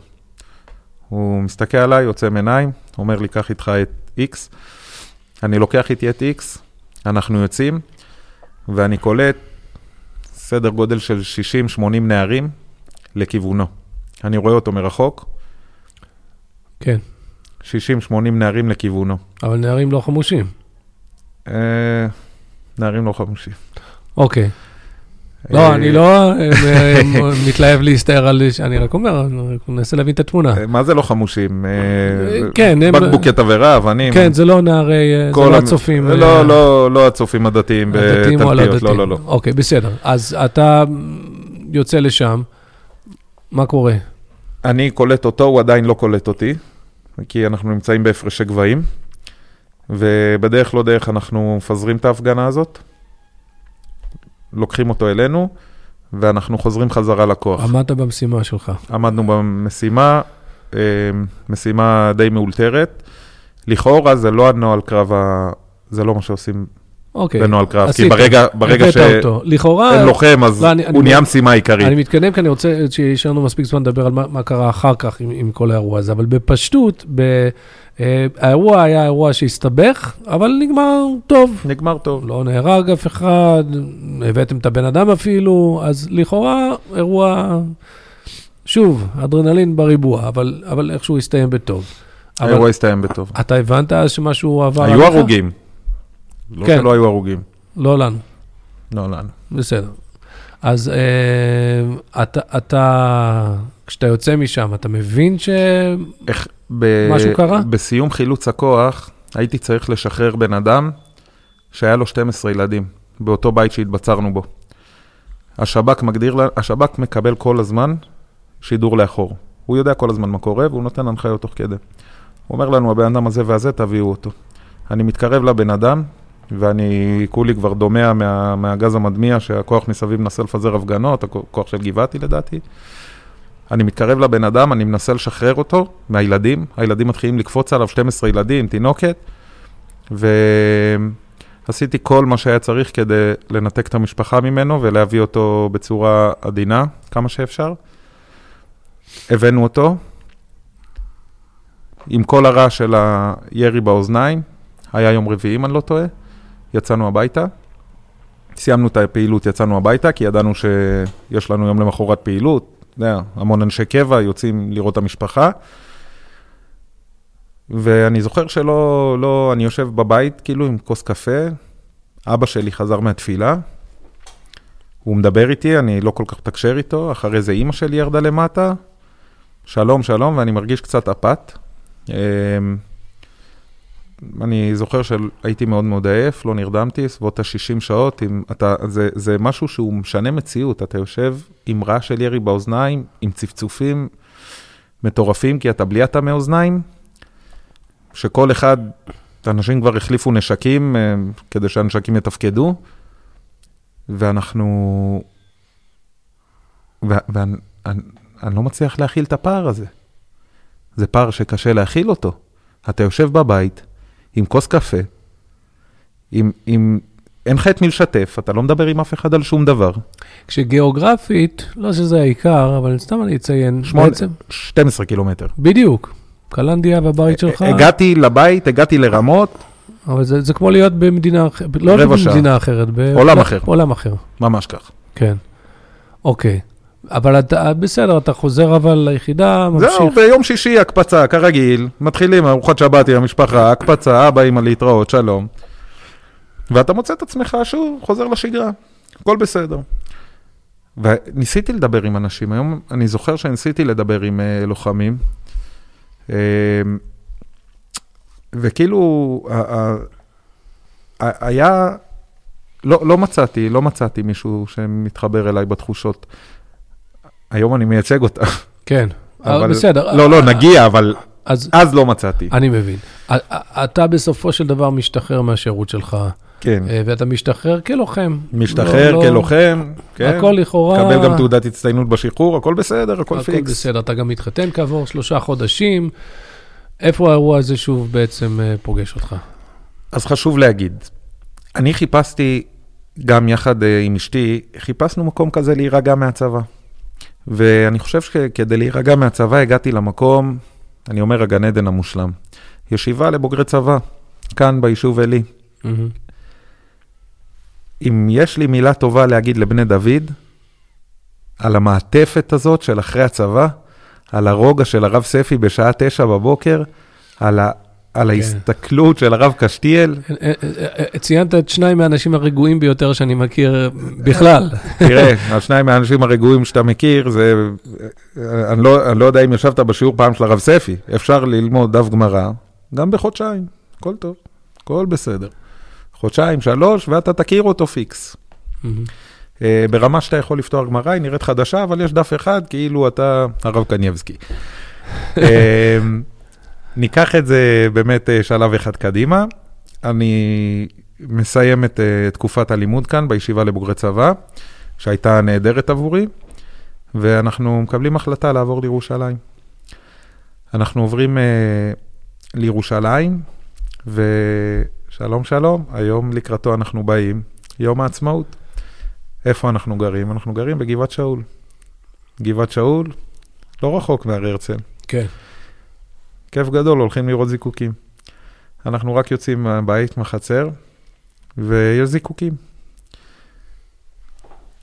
הוא מסתכל עליי, עוצם עיניים, אומר לי, קח איתך את X. אני לוקח איתי את X, אנחנו יוצאים, ואני קולט סדר גודל של 60-80 נערים לכיוונו. אני רואה אותו מרחוק, כן. 60-80 נערים לכיוונו. אבל נערים לא חמושים. אה, נערים לא חמושים. אוקיי. אה, לא, אני לא אה, אה, מתלהב להסתער על... אני רק אומר, אני מנסה להבין את התמונה. אה, מה זה לא חמושים? אה, כן, הם- בקבוקי תבערה, אבנים. כן, זה לא נערי... אה, זה לא הצופים. אה, לא, לא, לא הצופים הדתיים הדתיים או הלא בתלפיות, לא, דתיים. לא, לא. אוקיי, בסדר. אז אתה יוצא לשם, מה קורה? אני קולט אותו, הוא עדיין לא קולט אותי, כי אנחנו נמצאים בהפרשי גבהים, ובדרך לא דרך אנחנו מפזרים את ההפגנה הזאת, לוקחים אותו אלינו, ואנחנו חוזרים חזרה לכוח. עמדת במשימה שלך. עמדנו במשימה, אה, משימה די מאולתרת. לכאורה זה לא הנוהל קרב, ה... זה לא מה שעושים אוקיי. בנוהל קרב, כי עשית. ברגע, ברגע הבאת שאין לוחם, אז לא, אני- אני- הוא נהיה משימה עיקרית. אני מתקדם כי אני רוצה שיש לנו מספיק זמן לדבר על מה, מה קרה אחר כך עם, עם כל האירוע הזה, אבל בפשטות, ב, האירוע היה אירוע שהסתבך, אבל נגמר טוב. נגמר טוב. לא נהרג אף אחד, הבאתם את הבן אדם אפילו, אז לכאורה אירוע, שוב, אדרנלין בריבוע, אבל, אבל איכשהו הסתיים בטוב. האירוע הסתיים בטוב. אתה הבנת אז שמשהו עבר היו עליך? הרוגים. לא כן. שלא היו הרוגים. לא לנו. לא לנו. בסדר. אז אה, אתה, אתה, כשאתה יוצא משם, אתה מבין ש... איך, ב... משהו קרה? בסיום חילוץ הכוח, הייתי צריך לשחרר בן אדם שהיה לו 12 ילדים, באותו בית שהתבצרנו בו. השב"כ מגדיר, השב"כ מקבל כל הזמן שידור לאחור. הוא יודע כל הזמן מה קורה, והוא נותן הנחיות תוך כדי. הוא אומר לנו, הבן אדם הזה והזה, תביאו אותו. אני מתקרב לבן אדם, ואני כולי כבר דומע מה, מהגז המדמיע שהכוח מסביב מנסה לפזר הפגנות, הכוח של גבעתי לדעתי. אני מתקרב לבן אדם, אני מנסה לשחרר אותו מהילדים, הילדים מתחילים לקפוץ עליו, 12 ילדים, תינוקת, ועשיתי כל מה שהיה צריך כדי לנתק את המשפחה ממנו ולהביא אותו בצורה עדינה, כמה שאפשר. הבאנו אותו, עם כל הרעש של הירי באוזניים, היה יום רביעי, אם אני לא טועה, יצאנו הביתה. סיימנו את הפעילות, יצאנו הביתה, כי ידענו שיש לנו יום למחרת פעילות. יודע, המון אנשי קבע יוצאים לראות את המשפחה. ואני זוכר שלא, לא, אני יושב בבית, כאילו, עם כוס קפה, אבא שלי חזר מהתפילה, הוא מדבר איתי, אני לא כל כך מתקשר איתו, אחרי זה אימא שלי ירדה למטה, שלום, שלום, ואני מרגיש קצת אפת. אני זוכר שהייתי מאוד מאוד עייף, לא נרדמתי, סביבות ה-60 שעות, עם, אתה, זה, זה משהו שהוא משנה מציאות, אתה יושב עם רעש של ירי באוזניים, עם צפצופים מטורפים, כי אתה בלי הטעמי אוזניים, שכל אחד, אנשים כבר החליפו נשקים אה, כדי שהנשקים יתפקדו, ואנחנו... ואני לא מצליח להכיל את הפער הזה. זה פער שקשה להכיל אותו. אתה יושב בבית, עם כוס קפה, עם, עם... אין לך את מי לשתף, אתה לא מדבר עם אף אחד על שום דבר. כשגיאוגרפית, לא שזה העיקר, אבל סתם אני אציין, שמונה, בעצם... 12 קילומטר. בדיוק. קלנדיה והבית שלך. הגעתי לבית, הגעתי לרמות. אבל זה, זה כמו להיות במדינה אחרת, לא במדינה אחרת. עולם אחר. עולם אחר. ממש כך. כן. אוקיי. אבל אתה, בסדר, אתה חוזר אבל ליחידה, ממשיך. זהו, ביום שישי הקפצה, כרגיל, מתחילים ארוחת שבת עם המשפחה, הקפצה, אבא, אמא להתראות, שלום. ואתה מוצא את עצמך שוב, חוזר לשגרה, הכל בסדר. וניסיתי לדבר עם אנשים, היום אני זוכר שניסיתי לדבר עם uh, לוחמים, uh, וכאילו, uh, uh, היה, לא, לא מצאתי, לא מצאתי מישהו שמתחבר אליי בתחושות. היום אני מייצג אותה. כן, אבל... בסדר. לא, לא, נגיע, אבל אז, אז לא מצאתי. אני מבין. אתה בסופו של דבר משתחרר מהשירות שלך. כן. אה, ואתה משתחרר כלוחם. משתחרר לא, לא- כלוחם, לא, כן. הכל לכאורה... קבל גם תעודת הצטיינות בשחרור, הכל בסדר, הכל, הכל פיקס. הכל בסדר, אתה גם מתחתן כעבור שלושה חודשים. איפה האירוע הזה שוב בעצם אה, פוגש אותך? אז חשוב להגיד, אני חיפשתי, גם יחד אה, עם אשתי, חיפשנו מקום כזה להירגע מהצבא. ואני חושב שכדי להירגע מהצבא הגעתי למקום, אני אומר הגן עדן המושלם. ישיבה לבוגרי צבא, כאן ביישוב עלי. Mm-hmm. אם יש לי מילה טובה להגיד לבני דוד, על המעטפת הזאת של אחרי הצבא, על הרוגע של הרב ספי בשעה תשע בבוקר, על על כן. ההסתכלות של הרב קשתיאל. אה, אה, אה, ציינת את שניים מהאנשים הרגועים ביותר שאני מכיר בכלל. תראה, השניים מהאנשים הרגועים שאתה מכיר, זה... אני לא, אני לא יודע אם ישבת בשיעור פעם של הרב ספי, אפשר ללמוד דף גמרא, גם בחודשיים, הכל טוב, הכל בסדר. חודשיים, שלוש, ואתה תכיר אותו פיקס. ברמה שאתה יכול לפתוח גמרא, היא נראית חדשה, אבל יש דף אחד, כאילו אתה הרב קנייבסקי. ניקח את זה באמת אה, שלב אחד קדימה. אני מסיים את אה, תקופת הלימוד כאן בישיבה לבוגרי צבא, שהייתה נהדרת עבורי, ואנחנו מקבלים החלטה לעבור לירושלים. אנחנו עוברים uh, לירושלים, ושלום שלום, היום לקראתו אנחנו באים, יום העצמאות. איפה אנחנו גרים? אנחנו גרים בגבעת שאול. גבעת שאול, לא רחוק מהר הרצל. כן. כיף גדול, הולכים לראות זיקוקים. אנחנו רק יוצאים מהבית, מהחצר, ויש זיקוקים.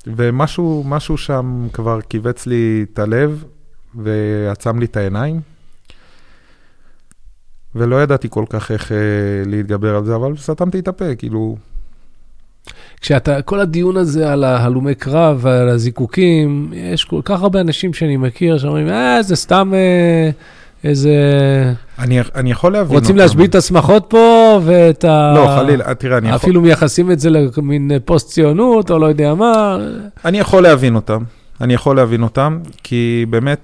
ומשהו משהו שם כבר כיווץ לי את הלב ועצם לי את העיניים. ולא ידעתי כל כך איך אה, להתגבר על זה, אבל סתמתי את הפה, כאילו... כשאתה, כל הדיון הזה על ההלומי קרב ועל הזיקוקים, יש כל כך הרבה אנשים שאני מכיר שאומרים, אה, זה סתם... אה... איזה... אני, אני יכול להבין רוצים להשבית את השמחות פה, ואת ה... לא, חלילה, תראה, אני יכול... אפילו מייחסים את זה למין פוסט-ציונות, או לא יודע מה. אני יכול להבין אותם, אני יכול להבין אותם, כי באמת,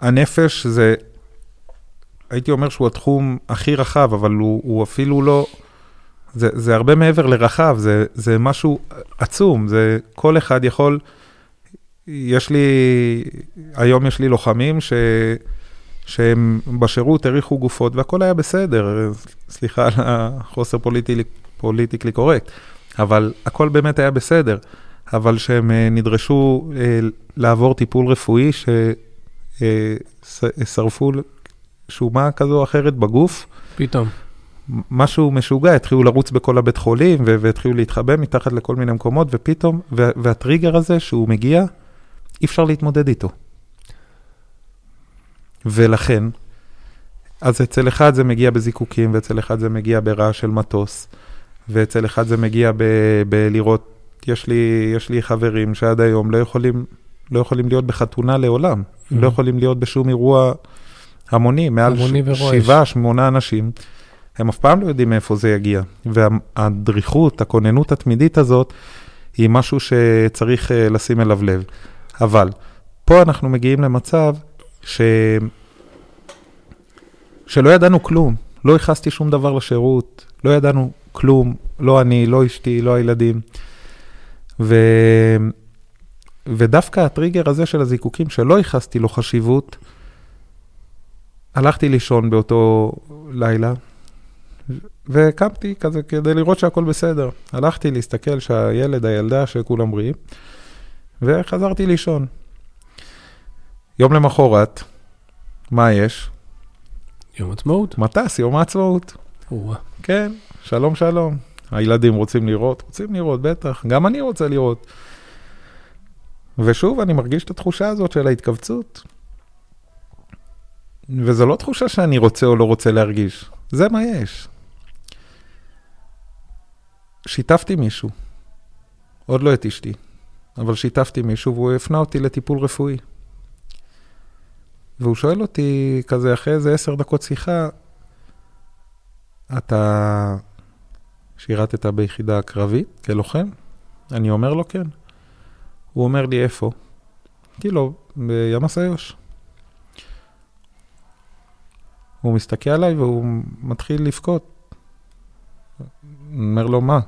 הנפש זה, הייתי אומר שהוא התחום הכי רחב, אבל הוא, הוא אפילו לא, זה, זה הרבה מעבר לרחב, זה, זה משהו עצום, זה כל אחד יכול, יש לי, היום יש לי לוחמים ש... שהם בשירות הריחו גופות והכל היה בסדר, סליחה על החוסר פוליטי, פוליטיקלי קורקט, אבל הכל באמת היה בסדר, אבל שהם אה, נדרשו אה, לעבור טיפול רפואי ששרפו אה, שומה כזו או אחרת בגוף. פתאום. משהו משוגע, התחילו לרוץ בכל הבית חולים והתחילו להתחבא מתחת לכל מיני מקומות, ופתאום, והטריגר הזה שהוא מגיע, אי אפשר להתמודד איתו. ולכן, אז אצל אחד זה מגיע בזיקוקים, ואצל אחד זה מגיע ברעש של מטוס, ואצל אחד זה מגיע בלראות, יש לי, יש לי חברים שעד היום לא יכולים, לא יכולים להיות בחתונה לעולם, mm-hmm. לא יכולים להיות בשום אירוע המוני, מעל המוני ש- שבעה, שמונה אנשים. הם אף פעם לא יודעים מאיפה זה יגיע. והדריכות, הכוננות התמידית הזאת, היא משהו שצריך uh, לשים אליו לב. אבל פה אנחנו מגיעים למצב ש... שלא ידענו כלום, לא ייחסתי שום דבר לשירות, לא ידענו כלום, לא אני, לא אשתי, לא הילדים. ו... ודווקא הטריגר הזה של הזיקוקים, שלא ייחסתי לו חשיבות, הלכתי לישון באותו לילה, וקמתי כזה כדי לראות שהכל בסדר. הלכתי להסתכל שהילד, הילדה, שכולם בריאים, וחזרתי לישון. יום למחרת, מה יש? יום עצמאות. מטס, יום העצמאות. כן, שלום שלום. הילדים רוצים לראות? רוצים לראות, בטח. גם אני רוצה לראות. ושוב, אני מרגיש את התחושה הזאת של ההתכווצות. וזו לא תחושה שאני רוצה או לא רוצה להרגיש, זה מה יש. שיתפתי מישהו, עוד לא את אשתי, אבל שיתפתי מישהו והוא הפנה אותי לטיפול רפואי. והוא שואל אותי כזה אחרי איזה עשר דקות שיחה, אתה שירתת ביחידה קרבית כלוחם? אני אומר לו כן. הוא אומר לי איפה? אמרתי לו, בימ"ס איו"ש. הוא מסתכל עליי והוא מתחיל לבכות. אומר לו, מה?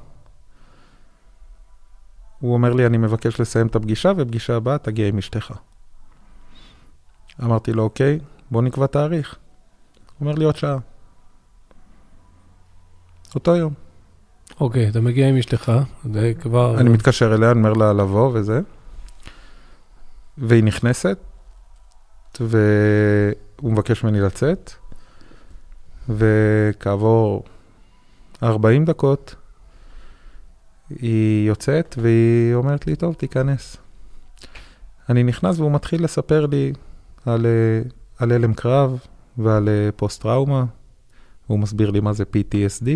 הוא אומר לי, אני מבקש לסיים את הפגישה, ופגישה הבאה תגיע עם אשתך. אמרתי לו, אוקיי, בוא נקבע תאריך. הוא אומר לי, עוד שעה. אותו יום. אוקיי, אתה מגיע עם אשתך, זה כבר... אני מתקשר אליה, אני אומר לה לבוא וזה. והיא נכנסת, והוא מבקש ממני לצאת, וכעבור 40 דקות, היא יוצאת והיא אומרת לי, טוב, תיכנס. אני נכנס והוא מתחיל לספר לי על, על הלם קרב ועל פוסט-טראומה. הוא מסביר לי מה זה PTSD,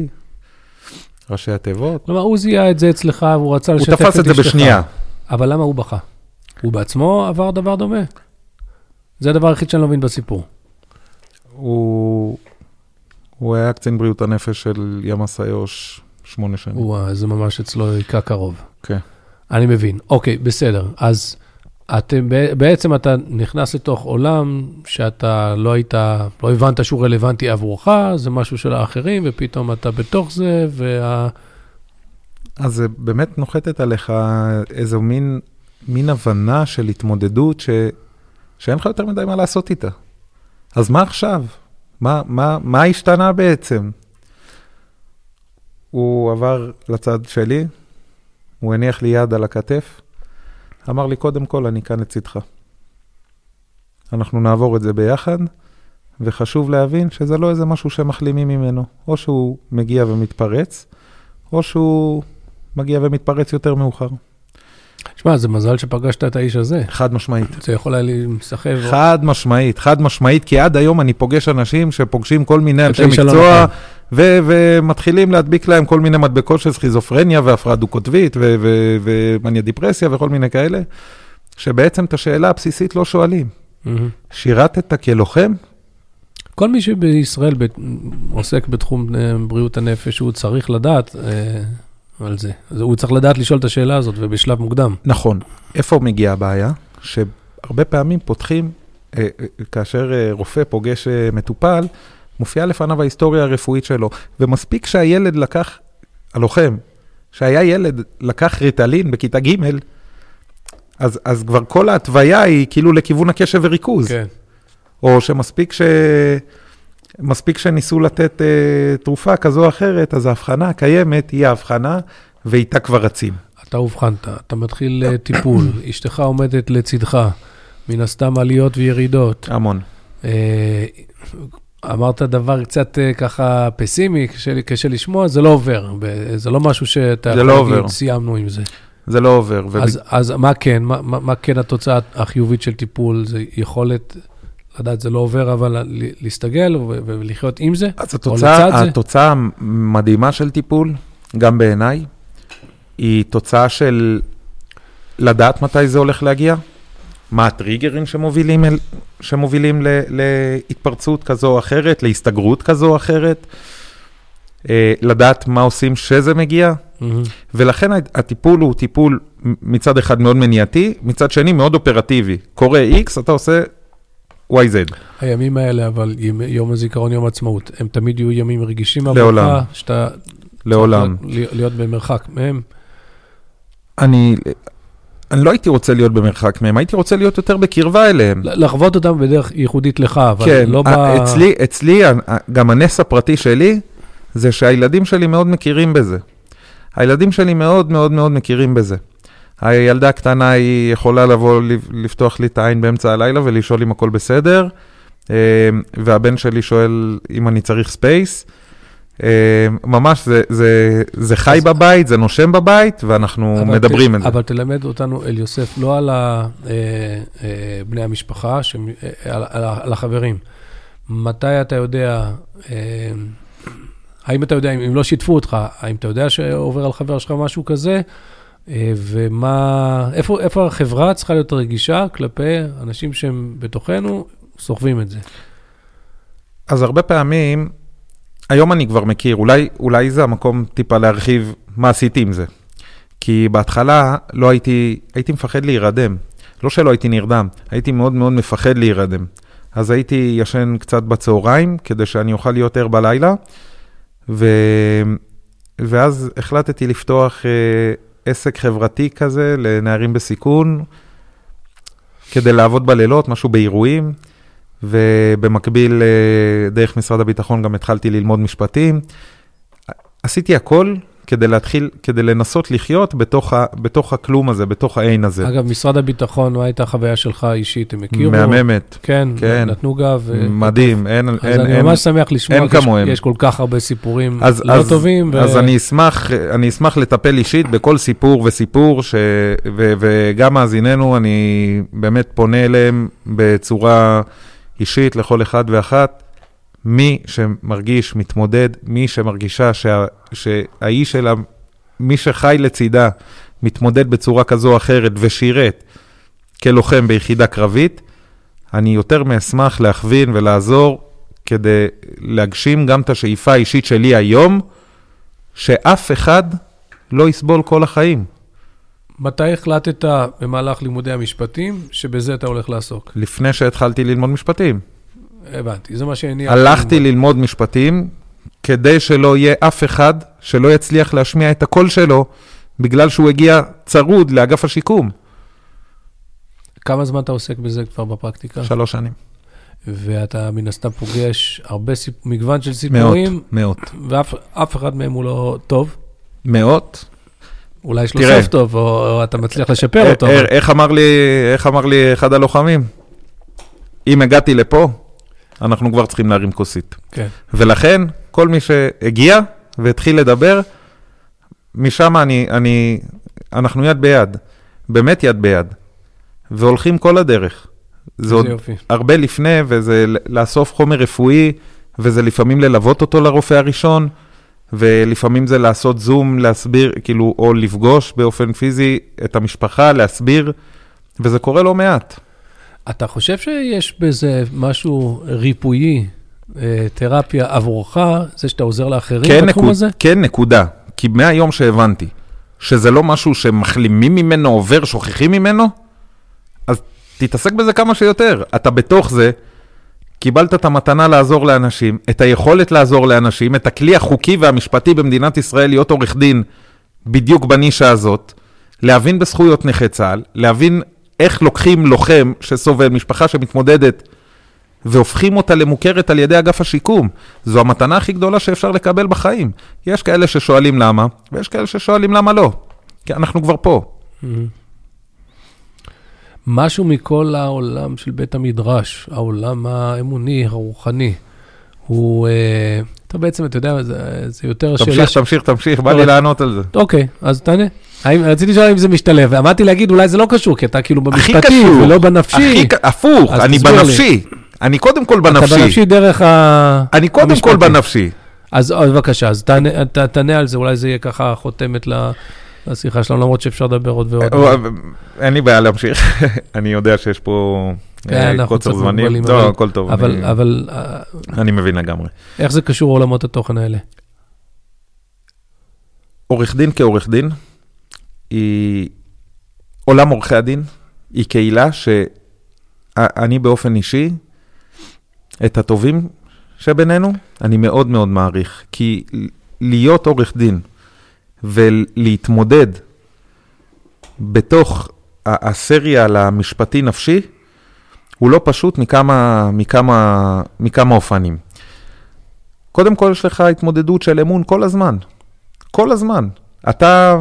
ראשי התיבות. כלומר, הוא זיהה את זה אצלך והוא רצה לשתף את אשתך. הוא תפס את זה בשנייה. אבל למה הוא בכה? הוא בעצמו עבר דבר דומה? זה הדבר היחיד שאני לא מבין בסיפור. הוא, הוא היה קצין בריאות הנפש של ימ"ס איו"ש שמונה שנים. וואו, זה ממש אצלו היכה קרוב. כן. אני מבין. אוקיי, בסדר. אז אתם, בעצם אתה נכנס לתוך עולם שאתה לא היית, לא הבנת שהוא רלוונטי עבורך, זה משהו של האחרים, ופתאום אתה בתוך זה, וה... אז זה באמת נוחתת עליך איזו מין, מין הבנה של התמודדות ש, שאין לך יותר מדי מה לעשות איתה. אז מה עכשיו? מה, מה, מה השתנה בעצם? הוא עבר לצד שלי, הוא הניח לי יד על הכתף, אמר לי, קודם כל, אני כאן לצדך. אנחנו נעבור את זה ביחד, וחשוב להבין שזה לא איזה משהו שמחלימים ממנו. או שהוא מגיע ומתפרץ, או שהוא מגיע ומתפרץ יותר מאוחר. שמע, זה מזל שפגשת את האיש הזה. חד משמעית. זה יכול היה להיסחב. חד משמעית, חד משמעית, כי עד היום אני פוגש אנשים שפוגשים כל מיני אנשי מקצוע, ו- ומתחילים להדביק להם כל מיני מדבקות של סכיזופרניה והפרעה דו-קוטבית ומניה דיפרסיה וכל מיני כאלה, שבעצם את השאלה הבסיסית לא שואלים. Mm-hmm. שירתת כלוחם? כל מי שבישראל עוסק בתחום אה, בריאות הנפש, הוא צריך לדעת אה, על זה. אז הוא צריך לדעת לשאול את השאלה הזאת, ובשלב מוקדם. נכון. איפה מגיעה הבעיה? שהרבה פעמים פותחים אה, כאשר אה, רופא פוגש אה, מטופל, מופיעה לפניו ההיסטוריה הרפואית שלו, ומספיק שהילד לקח, הלוחם, שהיה ילד, לקח ריטלין בכיתה ג', אז, אז כבר כל ההתוויה היא כאילו לכיוון הקשב וריכוז. כן. או שמספיק ש... מספיק שניסו לתת אה, תרופה כזו או אחרת, אז ההבחנה הקיימת היא ההבחנה, ואיתה כבר רצים. אתה אובחנת, אתה מתחיל אה, טיפול, אשתך עומדת לצדך, מן הסתם עליות וירידות. המון. אה, אמרת דבר קצת אה, ככה פסימי, קשה, קשה לשמוע, זה לא עובר. זה לא משהו שאתה יכול לא להגיד. סיימנו עם זה. זה לא עובר. וב... אז, אז מה כן, מה, מה, מה כן התוצאה החיובית של טיפול? זה יכולת, לדעת, זה לא עובר, אבל להסתגל ולחיות עם זה? אז התוצאה, לצד זה? התוצאה המדהימה של טיפול, גם בעיניי, היא תוצאה של לדעת מתי זה הולך להגיע, מה הטריגרים שמובילים, אל, שמובילים ל, להתפרצות כזו או אחרת, להסתגרות כזו או אחרת, אה, לדעת מה עושים שזה מגיע, מהמם. ולכן הטיפול הוא טיפול מצד אחד מאוד מניעתי, מצד שני מאוד אופרטיבי. קורה X, אתה עושה YZ. הימים האלה, אבל ימ- יום הזיכרון, יום העצמאות, הם תמיד יהיו ימים רגישים לעולם. עבורך, שאתה לעולם. להיות- להיות במרחק מהם. אני, אני לא הייתי רוצה להיות במרחק מהם, הייתי רוצה להיות יותר בקרבה אליהם. לחוות אותם בדרך ייחודית לך, אבל כן, לא ב... ה- אצלי, אצלי, ה- ה- גם הנס הפרטי שלי, זה שהילדים שלי מאוד מכירים בזה. הילדים שלי מאוד מאוד מאוד מכירים בזה. הילדה הקטנה היא יכולה לבוא לפ- לפתוח לי את העין באמצע הלילה ולשאול אם הכל בסדר, אה, והבן שלי שואל אם אני צריך space. אה, ממש, זה, זה, זה חי אז- בבית, זה נושם בבית, ואנחנו מדברים ת, על זה. אבל תלמד אותנו, אליוסף, לא על ה, אה, אה, בני המשפחה, שהם, אה, על, על, על החברים. מתי אתה יודע, אה, האם אתה יודע, אם, אם לא שיתפו אותך, האם אתה יודע שעובר על חבר שלך משהו כזה? אה, ומה, איפה, איפה החברה צריכה להיות רגישה כלפי אנשים שהם בתוכנו, סוחבים את זה. אז הרבה פעמים, היום אני כבר מכיר, אולי, אולי זה המקום טיפה להרחיב מה עשיתי עם זה. כי בהתחלה לא הייתי, הייתי מפחד להירדם. לא שלא הייתי נרדם, הייתי מאוד מאוד מפחד להירדם. אז הייתי ישן קצת בצהריים, כדי שאני אוכל להיות ער בלילה, ו... ואז החלטתי לפתוח אה, עסק חברתי כזה לנערים בסיכון, כדי לעבוד בלילות, משהו באירועים. ובמקביל, אה, דרך משרד הביטחון, גם התחלתי ללמוד משפטים. עשיתי הכל כדי להתחיל, כדי לנסות לחיות בתוך, ה, בתוך הכלום הזה, בתוך האין הזה. אגב, משרד הביטחון, מה הייתה החוויה שלך האישית? הם הכירו? מהממת, כן, כן. נתנו גב. ו- מדהים, אין, אז אין, אני אין, ממש שמח לשמוע, אין כמוהם. יש כל כך הרבה סיפורים אז, לא אז, טובים. ו- אז אני אשמח, אני אשמח לטפל אישית בכל סיפור וסיפור, ש, ו, וגם מאזיננו, אני באמת פונה אליהם בצורה אישית לכל אחד ואחת. מי שמרגיש, מתמודד, מי שמרגישה שה, שהאיש שלה, מי שחי לצידה, מתמודד בצורה כזו או אחרת ושירת כלוחם ביחידה קרבית, אני יותר מאשמח להכווין ולעזור כדי להגשים גם את השאיפה האישית שלי היום, שאף אחד לא יסבול כל החיים. מתי החלטת במהלך לימודי המשפטים שבזה אתה הולך לעסוק? לפני שהתחלתי ללמוד משפטים. הבנתי, זה מה שהניע. הלכתי ללמוד משפטים כדי שלא יהיה אף אחד שלא יצליח להשמיע את הקול שלו בגלל שהוא הגיע צרוד לאגף השיקום. כמה זמן אתה עוסק בזה כבר בפרקטיקה? שלוש שנים. ואתה מן הסתם פוגש הרבה סיפ... מגוון של מאות, סיפורים, מאות. ואף אף אחד מהם הוא לא טוב. מאות. אולי יש לו. סוף טוב, או, או אתה מצליח לשפר אותו. אה, אבל- איך אמר לי, איך אמר לי אחד הלוחמים? אם הגעתי לפה, אנחנו כבר צריכים להרים כוסית. כן. ולכן, כל מי שהגיע והתחיל לדבר, משם אני, אני, אנחנו יד ביד, באמת יד ביד, והולכים כל הדרך. זה עוד יופי. הרבה לפני, וזה לאסוף חומר רפואי, וזה לפעמים ללוות אותו לרופא הראשון, ולפעמים זה לעשות זום, להסביר, כאילו, או לפגוש באופן פיזי את המשפחה, להסביר, וזה קורה לא מעט. אתה חושב שיש בזה משהו ריפויי, אה, תרפיה עבורך, זה שאתה עוזר לאחרים כן, בתחום נקוד, הזה? כן, נקודה. כי מהיום שהבנתי שזה לא משהו שמחלימים ממנו, עובר, שוכחים ממנו, אז תתעסק בזה כמה שיותר. אתה בתוך זה, קיבלת את המתנה לעזור לאנשים, את היכולת לעזור לאנשים, את הכלי החוקי והמשפטי במדינת ישראל להיות עורך דין בדיוק בנישה הזאת, להבין בזכויות נכי צה"ל, להבין איך לוקחים לוחם שסובל, משפחה שמתמודדת, והופכים אותה למוכרת על ידי אגף השיקום. זו המתנה הכי גדולה שאפשר לקבל בחיים. יש כאלה ששואלים למה, ויש כאלה ששואלים למה לא. כי אנחנו כבר פה. משהו מכל העולם של בית המדרש, העולם האמוני, הרוחני, הוא, אה, אתה בעצם, אתה יודע, זה, זה יותר שאלה... תמשיך, תמשיך, תמשיך, בא לי לענות על זה. אוקיי, אז תענה. האם, רציתי לשאול אם זה משתלב, ואמרתי להגיד, אולי זה לא קשור, כי אתה כאילו במשפטי קשור. ולא בנפשי. הכי, ק- הפוך, אני תסביר לי. בנפשי. אני קודם כל אתה בנפשי. בנפשי דרך ה... אני קודם כל המשפטי. בנפשי. אז בבקשה, אז תענה, תענה על זה, אולי זה יהיה ככה חותמת ל- לשיחה שלנו, למרות שאפשר לדבר עוד ועוד. אה, אין לי בעיה להמשיך. אני יודע שיש פה כן, אה, קוצר זמנים. מוגבלים, לא, הכל טוב. אבל, אני- אבל אה, אני מבין לגמרי. איך זה קשור לעולמות התוכן האלה? עורך דין כעורך דין, היא... עולם עורכי הדין היא קהילה שאני באופן אישי, את הטובים שבינינו, אני מאוד מאוד מעריך. כי להיות עורך דין ולהתמודד בתוך הסריה על המשפטי נפשי, הוא לא פשוט מכמה, מכמה, מכמה אופנים. קודם כל, יש לך התמודדות של אמון כל הזמן. כל הזמן. אתה,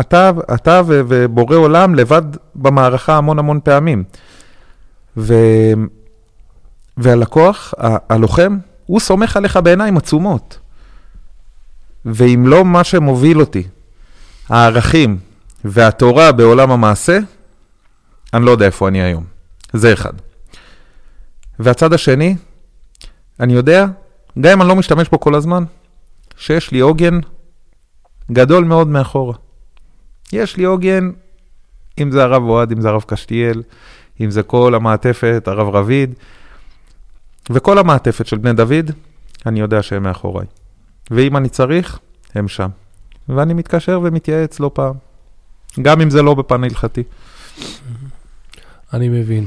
אתה, אתה ו- ובורא עולם לבד במערכה המון המון פעמים. ו, והלקוח, ה- הלוחם, הוא סומך עליך בעיניים עצומות. ואם לא מה שמוביל אותי, הערכים והתורה בעולם המעשה, אני לא יודע איפה אני היום. זה אחד. והצד השני, אני יודע, גם אם אני לא משתמש בו כל הזמן, שיש לי עוגן גדול מאוד מאחורה. יש לי עוגן, אם זה הרב אוהד, אם זה הרב קשתיאל, אם זה כל המעטפת, הרב רביד, וכל המעטפת של בני דוד, אני יודע שהם מאחוריי. ואם אני צריך, הם שם. ואני מתקשר ומתייעץ לא פעם. גם אם זה לא בפן הלכתי. אני מבין.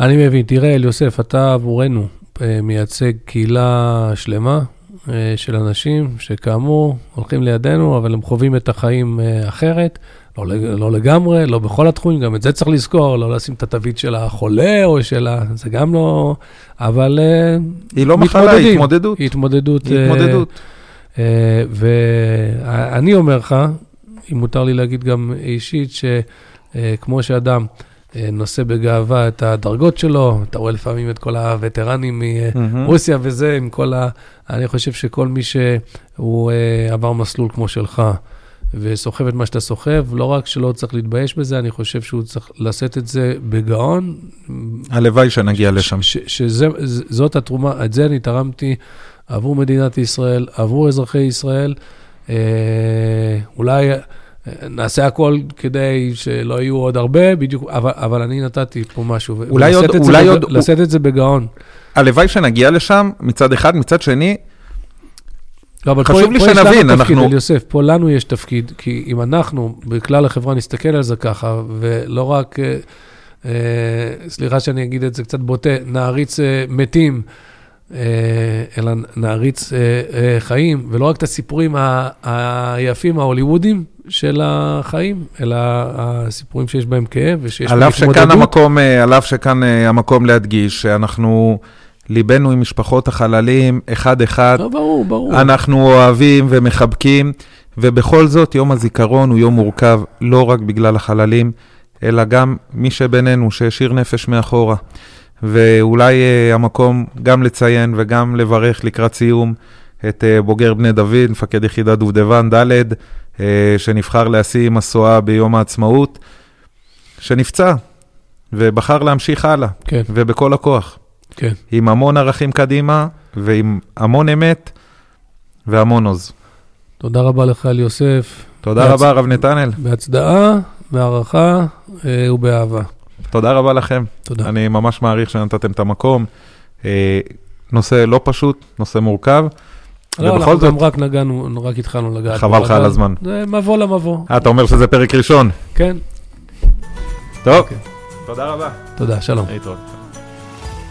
אני מבין. תראה, אליוסף, אתה עבורנו אה, מייצג קהילה שלמה אה, של אנשים שכאמור הולכים לידינו, אבל הם חווים את החיים אה, אחרת. לא, לא לגמרי, לא בכל התחומים, גם את זה צריך לזכור, לא לשים את התווית של החולה או של ה... זה גם לא... אבל... אה, היא לא מחלה, היא. התמודדות. התמודדות. היא אה, התמודדות. אה, ואני אומר לך, אם מותר לי להגיד גם אישית, שכמו שאדם אה, נושא בגאווה את הדרגות שלו, אתה רואה לפעמים את כל הווטרנים. מרוסיה וזה, עם כל ה... אני חושב שכל מי שהוא אה, עבר מסלול כמו שלך, וסוחב את מה שאתה סוחב, לא רק שלא צריך להתבייש בזה, אני חושב שהוא צריך לשאת את זה בגאון. הלוואי שנגיע לשם. ש- שזה, ז- זאת התרומה, את זה אני תרמתי עבור מדינת ישראל, עבור אזרחי ישראל. אה, אולי אה, נעשה הכל כדי שלא יהיו עוד הרבה, בדיוק, אבל, אבל אני נתתי פה משהו. אולי עוד- אולי עוד- לשאת את זה בגאון. הלוואי שנגיע לשם, מצד אחד, מצד שני, לא, אבל חשוב פה, לי פה יש שנבין, לנו תפקיד, אנחנו- אליוסף, פה לנו יש תפקיד, כי אם אנחנו, בכלל החברה, נסתכל על זה ככה, ולא רק, אה, אה, סליחה שאני אגיד את זה קצת בוטה, נעריץ אה, מתים, אה, אלא נעריץ אה, אה, חיים, ולא רק את הסיפורים ה- היפים ההוליוודיים של החיים, אלא הסיפורים שיש בהם כאב ושיש בהם התמודדות. אה, על אף שכאן אה, המקום להדגיש שאנחנו, ליבנו עם משפחות החללים, אחד-אחד, לא, ברור, ברור. אנחנו אוהבים ומחבקים, ובכל זאת יום הזיכרון הוא יום מורכב, לא רק בגלל החללים, אלא גם מי שבינינו שהשאיר נפש מאחורה. ואולי אה, המקום גם לציין וגם לברך לקראת סיום את אה, בוגר בני דוד, מפקד יחידת דובדבן ד', אה, שנבחר להשיא מסועה ביום העצמאות, שנפצע ובחר להמשיך הלאה, כן, ובכל הכוח. כן. עם המון ערכים קדימה, ועם המון אמת והמון עוז. תודה רבה לך, אליוסף. תודה בהצ- רבה, הרב נתנאל. בהצדעה, בהערכה אה, ובאהבה. תודה רבה לכם. תודה. אני ממש מעריך שנתתם את המקום. אה, נושא לא פשוט, נושא מורכב. לא, אנחנו זאת, גם רק נגענו, רק התחלנו לגעת. חבל לך על הזמן. זה מבוא למבוא, אה, אתה אומר שזה פרק ראשון. כן. טוב, אוקיי. תודה רבה. תודה, שלום. להתראות.